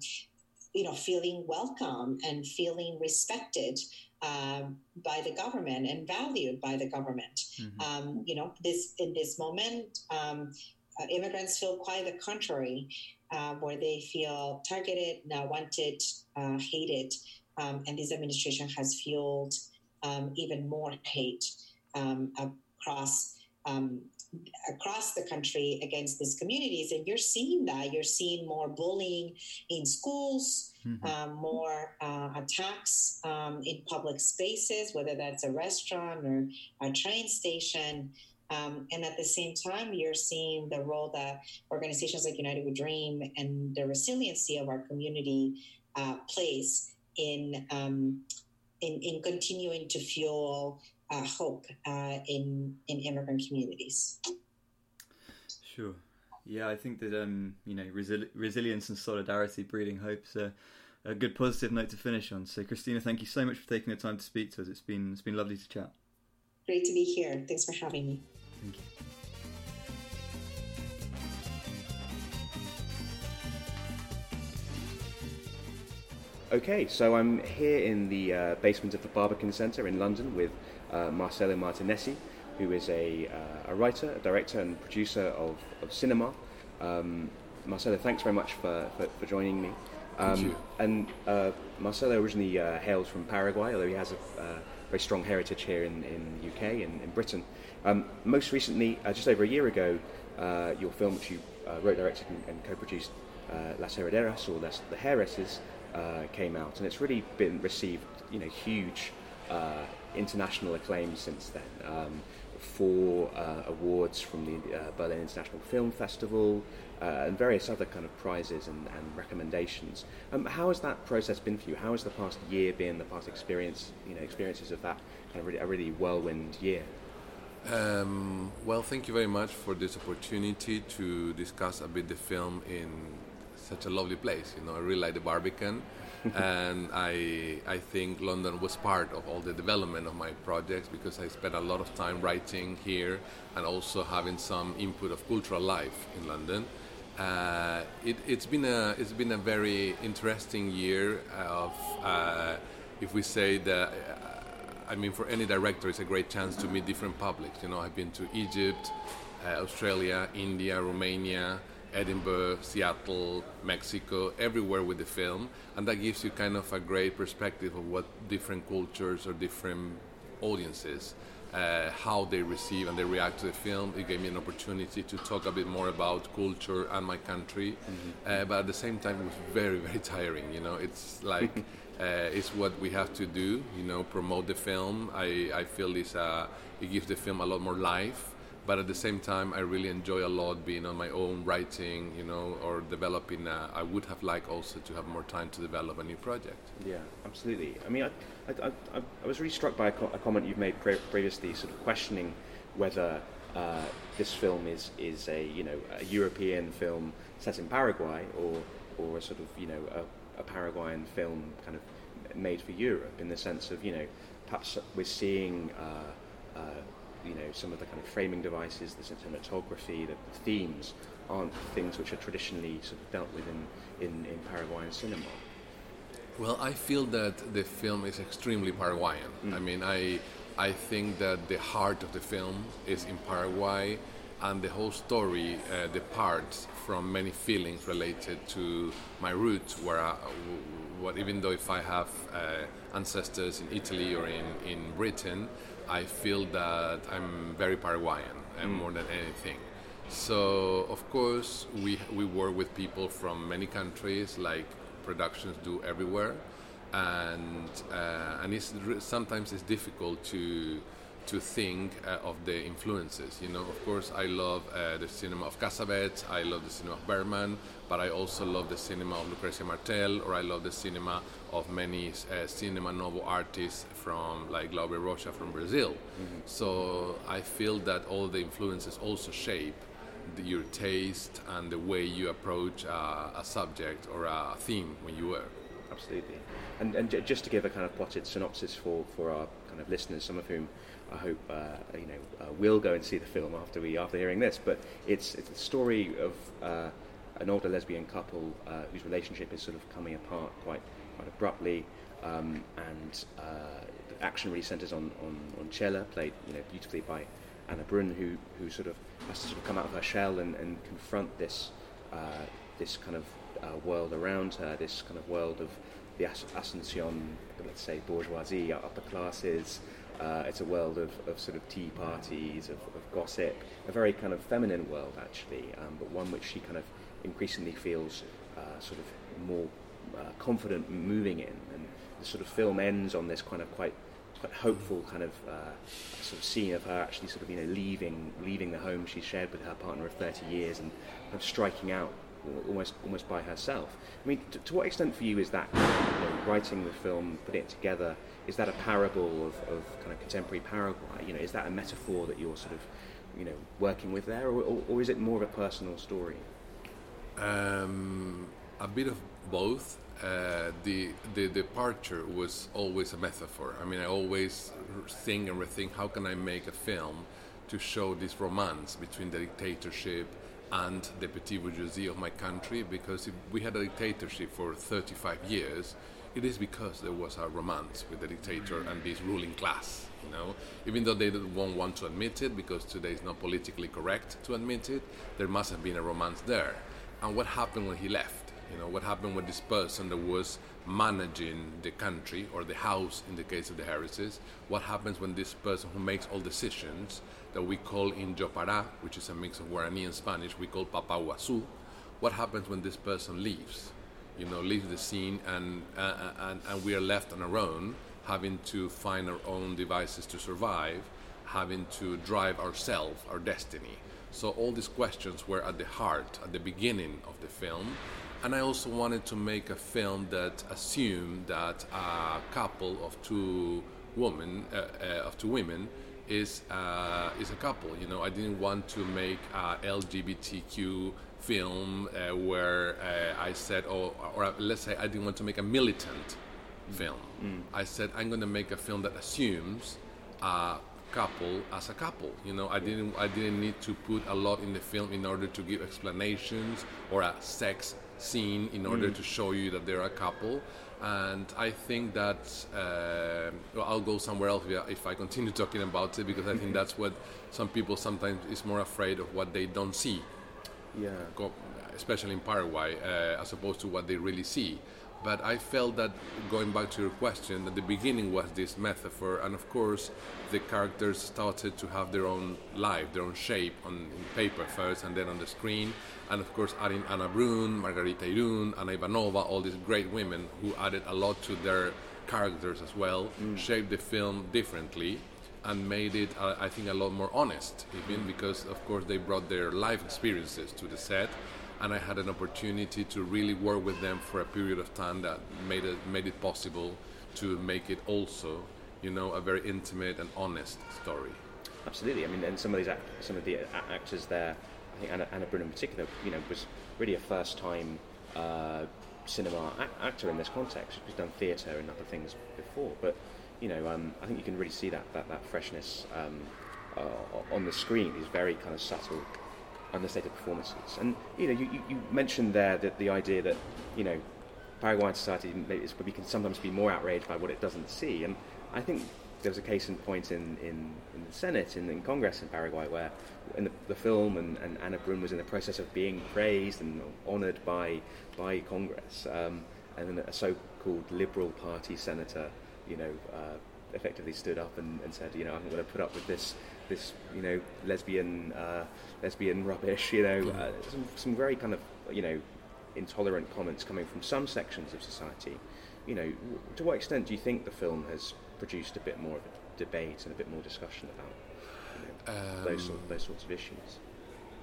you know, feeling welcome and feeling respected um, by the government and valued by the government. Mm-hmm. Um, you know, this in this moment, um, uh, immigrants feel quite the contrary, uh, where they feel targeted, not wanted, uh, hated, um, and this administration has fueled um, even more hate um, across across the country against these communities. And you're seeing that. You're seeing more bullying in schools, mm-hmm. um, more uh, attacks um, in public spaces, whether that's a restaurant or a train station. Um, and at the same time, you're seeing the role that organizations like United We Dream and the resiliency of our community uh, plays in, um, in, in continuing to fuel uh, hope uh, in in immigrant communities. Sure. Yeah, I think that um, you know resi- resilience and solidarity breeding hope is a, a, good positive note to finish on. So, Cristina, thank you so much for taking the time to speak to us. It's been it's been lovely to chat. Great to be here. Thanks for having me. Thank you. Okay, so I'm here in the uh, basement of the Barbican Centre in London with uh, Marcelo Martinessi, who is a, uh, a writer, a director, and producer of, of cinema. Um, Marcelo, thanks very much for, for, for joining me. Um, Thank you. And uh, Marcelo originally uh, hails from Paraguay, although he has a uh, very strong heritage here in, in the UK and in Britain. Um, most recently, uh, just over a year ago, your film, which you wrote, directed, and, and co-produced, Las Herederas or Las, The Heiresses, came out, and it's really been received, you know, huge international acclaim since then. Um, four uh, awards from the uh, Berlin International Film Festival, uh, and various other kind of prizes and, and recommendations. Um, how has that process been for you? How has the past year been? The past experience, you know, experiences of that kind of really, a really whirlwind year. Um, well, thank you very much for this opportunity to discuss a bit the film in such a lovely place. You know, I really like the Barbican, and I I think London was part of all the development of my projects because I spent a lot of time writing here and also having some input of cultural life in London. Uh, it, has been a it's been a very interesting year of uh, if we say that I mean, for any director, it's a great chance to meet different publics. You know, I've been to Egypt, uh, Australia, India, Romania, Edinburgh, Seattle, Mexico, everywhere with the film, and that gives you kind of a great perspective of what different cultures or different audiences, uh, how they receive and they react to the film. It gave me an opportunity to talk a bit more about culture and my country, mm-hmm. uh, but at the same time, it was very, very tiring. You know, it's like. uh, is what we have to do. You know, promote the film. I, I feel this uh, it gives the film a lot more life. But at the same time, I really enjoy a lot being on my own writing, you know, or developing. A, I would have liked also to have more time to develop a new project. Yeah, absolutely. I mean, I, I, I, I was really struck by a, co- a comment you've made pre- previously, sort of questioning whether uh, this film is, is a you know a European film set in Paraguay or or a sort of you know a a Paraguayan film kind of made for Europe in the sense of, you know, perhaps we're seeing, uh, uh, you know, some of the kind of framing devices, the cinematography, the, the, themes aren't things which are traditionally sort of dealt with in, in, in Paraguayan cinema. Well, I feel that the film is extremely Paraguayan. Mm. I mean, I, I think that the heart of the film is in Paraguay and the whole story uh, departs from many feelings related to my roots, where I, what, even though if I have uh, ancestors in Italy or in, in Britain, I feel that I'm very Paraguayan and mm. more than anything. So of course we we work with people from many countries, like productions do everywhere, and uh, and it's sometimes it's difficult to to think uh, of the influences. You know, of course, I love uh, the cinema of Cassavetes, I love the cinema of Bergman, but I also love the cinema of Lucrecia Martel, or I love the cinema of many uh, cinema novo artists from like Glauber Rocha from Brazil. Mm-hmm. So I feel that all the influences also shape the, your taste and the way you approach a subject or a theme when you work. Absolutely. And, and j- just to give a kind of plotted synopsis for, for our kind of listeners, some of whom I hope uh, you know uh, will go and see the film after we after hearing this. But it's it's the story of uh, an older lesbian couple uh, whose relationship is sort of coming apart quite quite abruptly, um, and uh, the action really centres on, on on Chela, played you know beautifully by Ana Brun, who who sort of has to sort of come out of her shell and, and confront this uh, this kind of world around her, this kind of world of the Asuncion, let's say bourgeoisie, upper classes. Uh, it's a world of, of sort of tea parties, of, of gossip, a very kind of feminine world actually, um, but one which she kind of increasingly feels uh, sort of more uh, confident moving in. And the sort of film ends on this kind of quite quite hopeful kind of uh, sort of scene of her actually sort of you know leaving leaving the home she shared with her partner of 30 years and kind of striking out almost almost by herself. I mean, to, to what extent for you is that you know, writing the film, putting it together? Is that a parable of, of kind of contemporary Paraguay? You know, is that a metaphor that you're sort of you know working with there, or, or, or is it more of a personal story? Um, a bit of both. Uh, the the departure was always a metaphor. I mean, I always think and rethink how can I make a film to show this romance between the dictatorship and the petit bourgeoisie of my country because if we had a dictatorship for 35 years, it is because there was a romance with the dictator and this ruling class. You know, even though they won't want to admit it because today is not politically correct to admit it, there must have been a romance there. And what happened when he left? You know, what happened with this person that was managing the country or the house in the case of the Heiresses? What happens when this person who makes all decisions that we call in Jopara, which is a mix of Guarani and Spanish, we call Papaguasu. What happens when this person leaves? You know, leaves the scene and, uh, and, and we are left on our own, having to find our own devices to survive. having to drive ourselves, our destiny. So all these questions were at the heart, at the beginning of the film. And I also wanted to make a film that assumed that a couple of two women, uh, uh, of two women, is uh, is a couple. You know, I didn't want to make a LGBTQ film uh, where uh, I said, oh, or let's say I didn't want to make a militant film. Mm. I said I'm going to make a film that assumes a couple as a couple. You know, I didn't I didn't need to put a lot in the film in order to give explanations or a sex scene in order mm. to show you that they're a couple. And I think that uh, well, I'll go somewhere else if I continue talking about it because I think that's what some people sometimes is more afraid of what they don't see. Yeah. Especially in Paraguay, uh, as opposed to what they really see. But I felt that going back to your question, at the beginning was this metaphor, and of course, the characters started to have their own life, their own shape on paper first, and then on the screen. And of course, adding Ana Brun, Margarita Irún, Ana Ivanova, all these great women who added a lot to their characters as well, mm. shaped the film differently and made it, uh, I think, a lot more honest, even because, of course, they brought their life experiences to the set and I had an opportunity to really work with them for a period of time that made it made it possible to make it also, you know, a very intimate and honest story. Absolutely. I mean, and some of these act- some of the actors there, I think Ana, Ana Brun in particular, you know, was really a first time uh, cinema a- actor in this context. She's done theatre and other things before, but you know, um, I think you can really see that that, that freshness um, uh, on the screen. These very kind of subtle understated performances. And you know, you, you mentioned there that the idea that you know Paraguayan society is, can sometimes be more outraged by what it doesn't see. And I think there was a case in point in, in, in the Senate, in, in, Congress in Paraguay, where in the, the film and, and, Ana Brun was in the process of being praised and honoured by by Congress, um, and then a so-called Liberal Party senator, you know, uh, effectively stood up and, and said, you know, I'm going to put up with this this you know lesbian uh, lesbian rubbish. You know, uh, some, some very kind of you know intolerant comments coming from some sections of society. You know, to what extent do you think the film has produced a bit more of a debate and a bit more discussion about you know, um, those sort, those sorts of issues?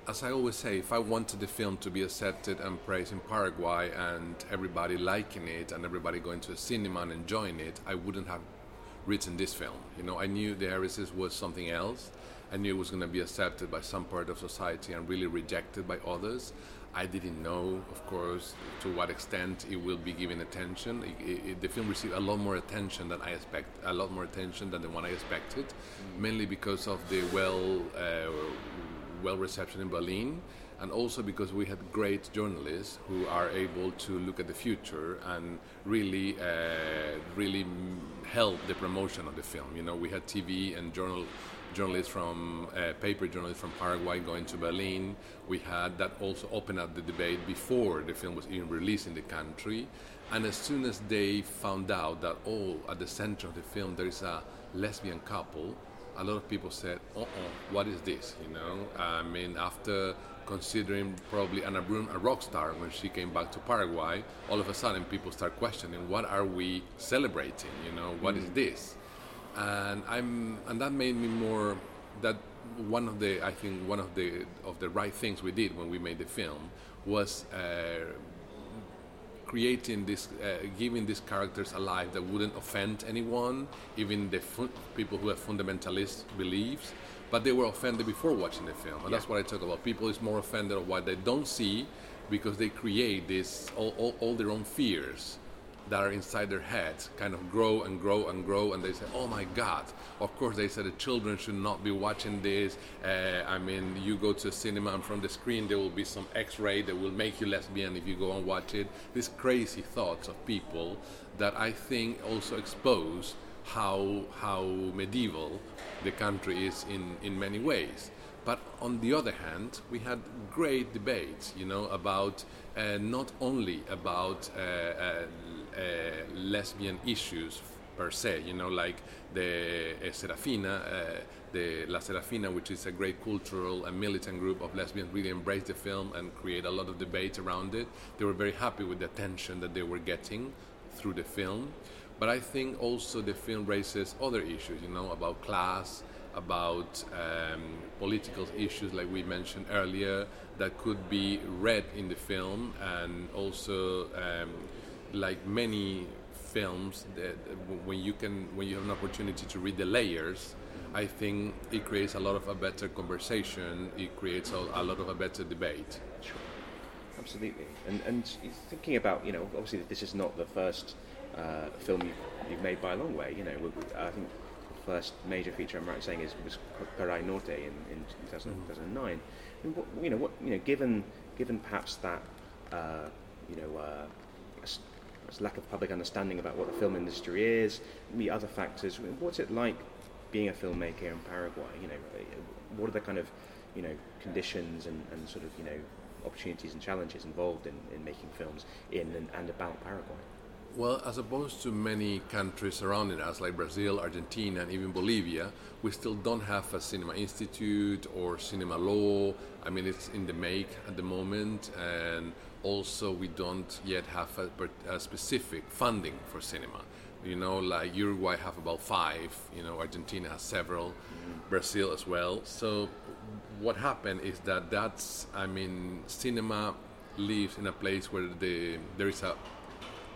as I always say, if I wanted the film to be accepted and praised in Paraguay and everybody liking it and everybody going to a cinema and enjoying it, I wouldn't have written this film. You know, I knew the Heiresses was something else. I knew it was going to be accepted by some part of society and really rejected by others. I didn't know, of course, to what extent it will be given attention. It, it, the film received a lot more attention than I expect, a lot more attention than the one I expected, mm. mainly because of the well, uh, well reception in Berlin and also because we had great journalists who are able to look at the future and really, uh, really help the promotion of the film. You know, we had TV and journal journalists from uh, paper journalists from Paraguay going to Berlin. We had that also open up the debate before the film was even released in the country. And as soon as they found out that oh, at the center of the film there is a lesbian couple, a lot of people said, "Uh, uh what is this?" You know, I mean, after considering probably Ana Brun a rock star when she came back to Paraguay, all of a sudden people start questioning what are we celebrating? You know, what mm. is this? And I'm and that made me more that one of the I think one of the of the right things we did when we made the film was uh, creating this, uh, giving these characters a life that wouldn't offend anyone, even the people who have fundamentalist beliefs but they were offended before watching the film, and yeah. that's what I talk about. People is more offended of what they don't see because they create this all, all, all, their own fears that are inside their heads kind of grow and grow and grow and they say oh my god of course they said the children should not be watching this uh, i mean you go to a cinema and from the screen there will be some x-ray that will make you lesbian if you go and watch it these crazy thoughts of people that i think also expose how how medieval the country is in in many ways. But on the other hand, we had great debates, you know, about uh, not only about uh, uh, uh lesbian issues per se, you know, like the uh, Serafina, the La Serafina, which is a great cultural and militant group of lesbians, really embraced the film and create a lot of debate around it. They were very happy with the attention that they were getting through the film. But I think also the film raises other issues, you know, about class about um, political issues, like we mentioned earlier, that could be read in the film, and also um, like many films that when you can when you have an opportunity to read the layers I think it creates a lot of a better conversation. It creates a, lot of a better debate. Sure. Absolutely. And and thinking about you know obviously this is not the first uh, film you've, you've, made by a long way. You know I think the first major feature I'm right saying is was Karai Norte in, in 2000, mm. 2009. And what, you know what you know given given perhaps that uh, you know. Uh, lack of public understanding about what the film industry is, the other factors. What's it like being a filmmaker in Paraguay, you know, what are the kind of, you know, conditions and, and sort of, you know, opportunities and challenges involved in, in making films in and, and about Paraguay? Well, as opposed to many countries surrounding us, like Brazil, Argentina, and even Bolivia, we still don't have a cinema institute or cinema law. I mean, it's in the make at the moment, and also we don't yet have a, a specific funding for cinema. You know, like Uruguay have about five. You know, Argentina has several, mm-hmm. Brazil as well. So what happened is that that's I mean, cinema lives in a place where the there is a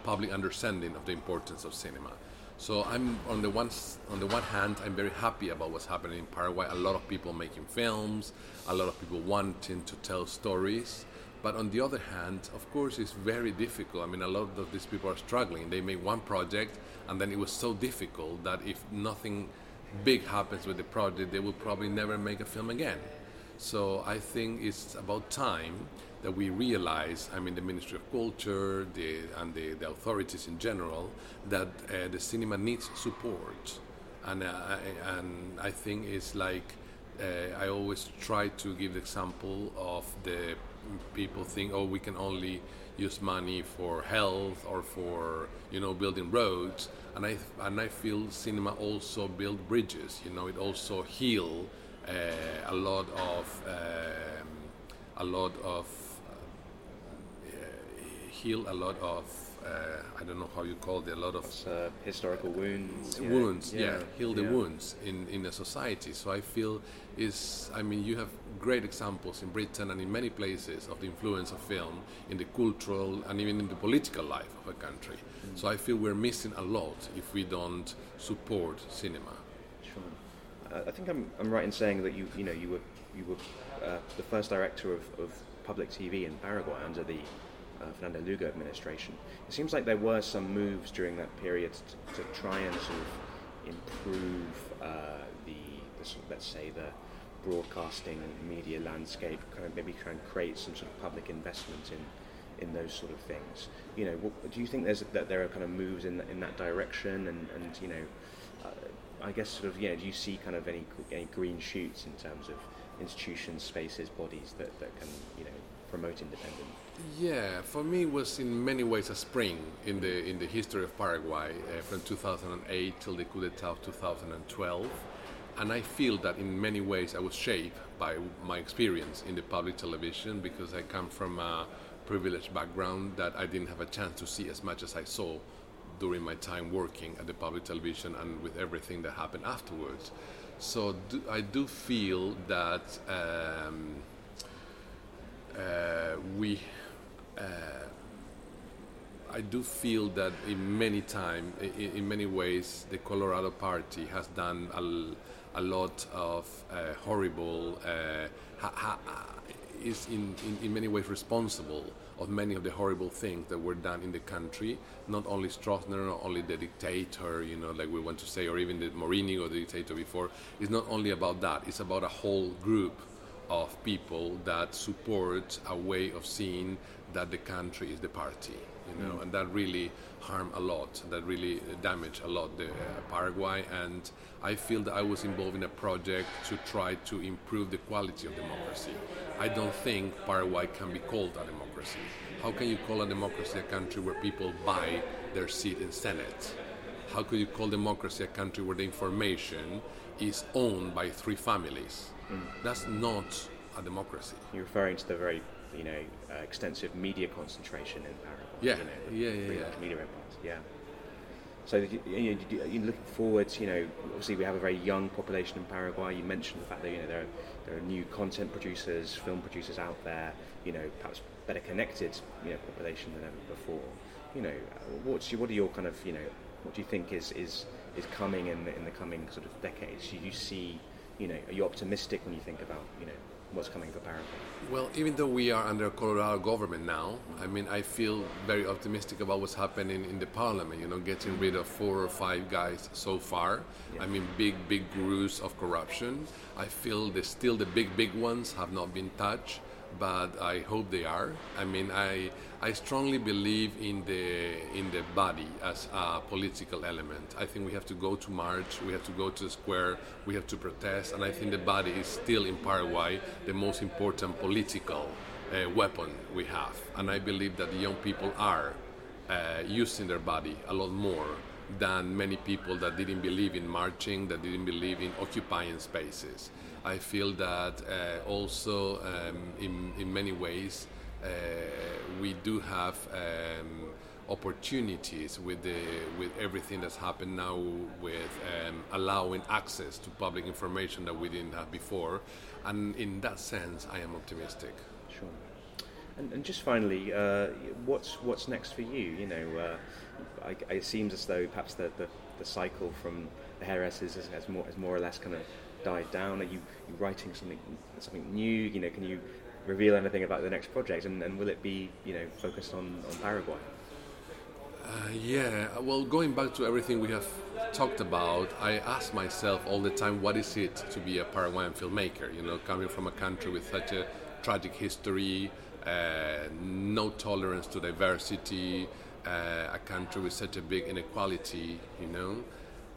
public understanding of the importance of cinema. So I'm on the one on the one hand, I'm very happy about what's happening in Paraguay. A lot of people making films, a lot of people wanting to tell stories. But on the other hand, of course, it's very difficult. I mean, a lot of these people are struggling. They make one project, and then it was so difficult that if nothing big happens with the project, they will probably never make a film again. So I think it's about time that we realize, I mean, the Ministry of Culture the, and the, the authorities in general, that uh, the cinema needs support. And, uh, and I think it's like uh, I always try to give the example of the people think, oh, we can only use money for health or for you know building roads. And I and I feel cinema also build bridges. You know, it also heal uh, a lot of um, a lot of heal a lot of uh, I don't know how you call it, a lot of uh, historical wounds. Wounds, yeah, yeah. heal the yeah. wounds in in a society. So I feel is, I mean, you have great examples in Britain and in many places of the influence of film in the cultural and even in the political life of a country. Mm. So I feel we're missing a lot if we don't support cinema. Sure. Uh, I think I'm, I'm right in saying that you you know you were you were uh, the first director of, of public TV in Paraguay under the uh, Fernando Lugo administration. It seems like there were some moves during that period to, to try and sort of improve uh, the, the sort of, let's say the broadcasting media landscape, kind of maybe try and create some sort of public investment in in those sort of things. You know, what, do you think there's that there are kind of moves in in that direction, and and you know, uh, I guess sort of yeah, do you see kind of any any green shoots in terms of institutions, spaces, bodies that, that can you know promote independence? Yeah, for me it was in many ways a spring in the in the history of Paraguay uh, from 2008 till the coup d'état of 2012 and I feel that in many ways I was shaped by my experience in the public television because I come from a privileged background that I didn't have a chance to see as much as I saw during my time working at the public television and with everything that happened afterwards. So do, I do feel that um, uh, we. Uh, I do feel that in many time, in, in, many ways, the Colorado Party has done a a lot of uh, horrible, uh, ha- ha- is in, in, in, many ways responsible of many of the horrible things that were done in the country. Not only Stroessner, not only the dictator, you know, like we want to say, or even the Morini or the dictator before. It's not only about that. It's about a whole group of people that support a way of seeing that the country is the party you know, mm. and that really harmed a lot. That really damaged a lot the uh, Paraguay, and I feel that I was involved in a project to try to improve the quality of democracy. I don't think Paraguay can be called a democracy. How can you call a democracy a country where people buy their seat in Senate? How could you call democracy a country where the information is owned by three families? Mm. That's not a democracy. You're referring to the very, you know, uh, extensive media concentration in Paraguay. Yeah, you know, yeah, yeah, yeah. Media empires. Yeah. so you, you, you're looking forward. You know, obviously we have a very young population in Paraguay. You mentioned the fact that you know there are, there are new content producers, film producers out there. You know, perhaps better connected you know population than ever before. You know, what's your, what are your kind of you know what do you think is is is coming in the, in the coming sort of decades? Do you see you know are you optimistic when you think about you know what's coming for Paraguay? Well, even though we are under a Colorado government now, I mean, I feel very optimistic about what's happening in the parliament. You know, getting rid of four or five guys so far. Yeah. I mean, big, big groups of corruption. I feel that still the big, big ones have not been touched but I hope they are. I mean, I I strongly believe in the in the body as a political element. I think we have to go to march, we have to go to the square, we have to protest, and I think the body is still in Paraguay the most important political uh, weapon we have. And I believe that the young people are uh, using their body a lot more than many people that didn't believe in marching, that didn't believe in occupying spaces. I feel that uh, also um, in, in many ways uh, we do have um, opportunities with the with everything that's happened now with um, allowing access to public information that we didn't have before, and in that sense, I am optimistic. Sure. And, and just finally, uh, what's what's next for you? You know, uh, I, it seems as though perhaps the, the, the cycle from the has, has more has more or less kind of died down? Are you, you writing something something new? You know, can you reveal anything about the next project, and, and will it be you know focused on, on Paraguay? Uh, yeah, well, going back to everything we have talked about, I ask myself all the time, what is it to be a Paraguayan filmmaker? You know, coming from a country with such a tragic history, uh, no tolerance to diversity, uh, a country with such a big inequality, you know.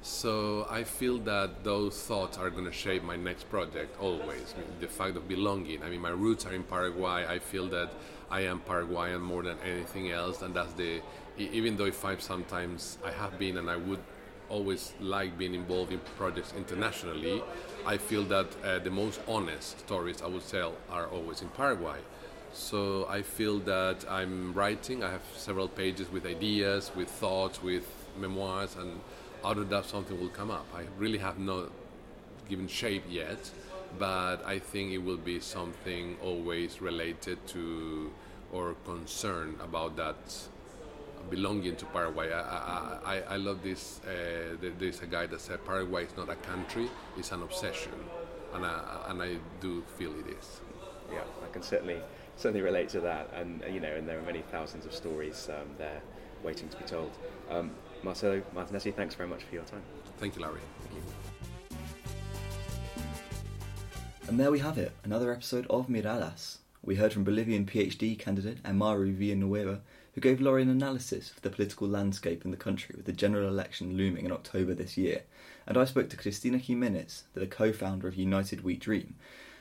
So I feel that those thoughts are going to shape my next project always. I mean, the fact of belonging. I mean, my roots are in Paraguay. I feel that I am Paraguayan more than anything else, and that's the. Even though if I sometimes I have been and I would always like being involved in projects internationally, I feel that uh, the most honest stories I would tell are always in Paraguay. So I feel that I'm writing. I have several pages with ideas, with thoughts, with memoirs, and out of that something will come up. I really have not given shape yet, but I think it will be something always related to or concern about that belonging to Paraguay. I, I, I love this. Uh, there's a guy that said Paraguay is not a country; it's an obsession, and I, and I do feel it is. Yeah, I can certainly certainly relate to that, and you know, and there are many thousands of stories um, there waiting to be told. Um, Marcelo Martinessi, thanks very much for your time. Thank you, Larry. Thank you. And there we have it, another episode of Miradas. We heard from Bolivian PhD candidate Amaru Villanueva, who gave Laurie an analysis of the political landscape in the country with the general election looming in October this year. And I spoke to Cristina Jimenez, the co founder of United We Dream,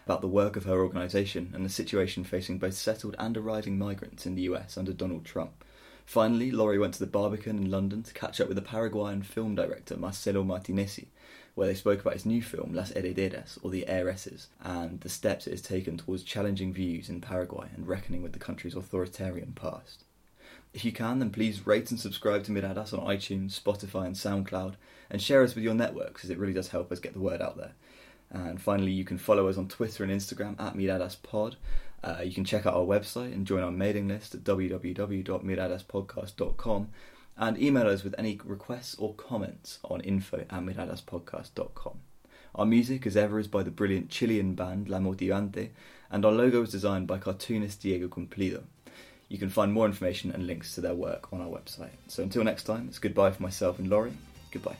about the work of her organisation and the situation facing both settled and arriving migrants in the US under Donald Trump. Finally, Laurie went to the Barbican in London to catch up with the Paraguayan film director Marcelo Martinessi, where they spoke about his new film Las Herederas, or The Heiresses, and the steps it has taken towards challenging views in Paraguay and reckoning with the country's authoritarian past. If you can, then please rate and subscribe to Miradas on iTunes, Spotify, and SoundCloud, and share us with your networks, as it really does help us get the word out there. And finally, you can follow us on Twitter and Instagram at MiradasPod, uh, you can check out our website and join our mailing list at www.miradaspodcast.com and email us with any requests or comments on info at miradaspodcast.com. Our music, as ever, is by the brilliant Chilean band La Motivante, and our logo was designed by cartoonist Diego Cumplido. You can find more information and links to their work on our website. So until next time, it's goodbye for myself and Laurie. Goodbye.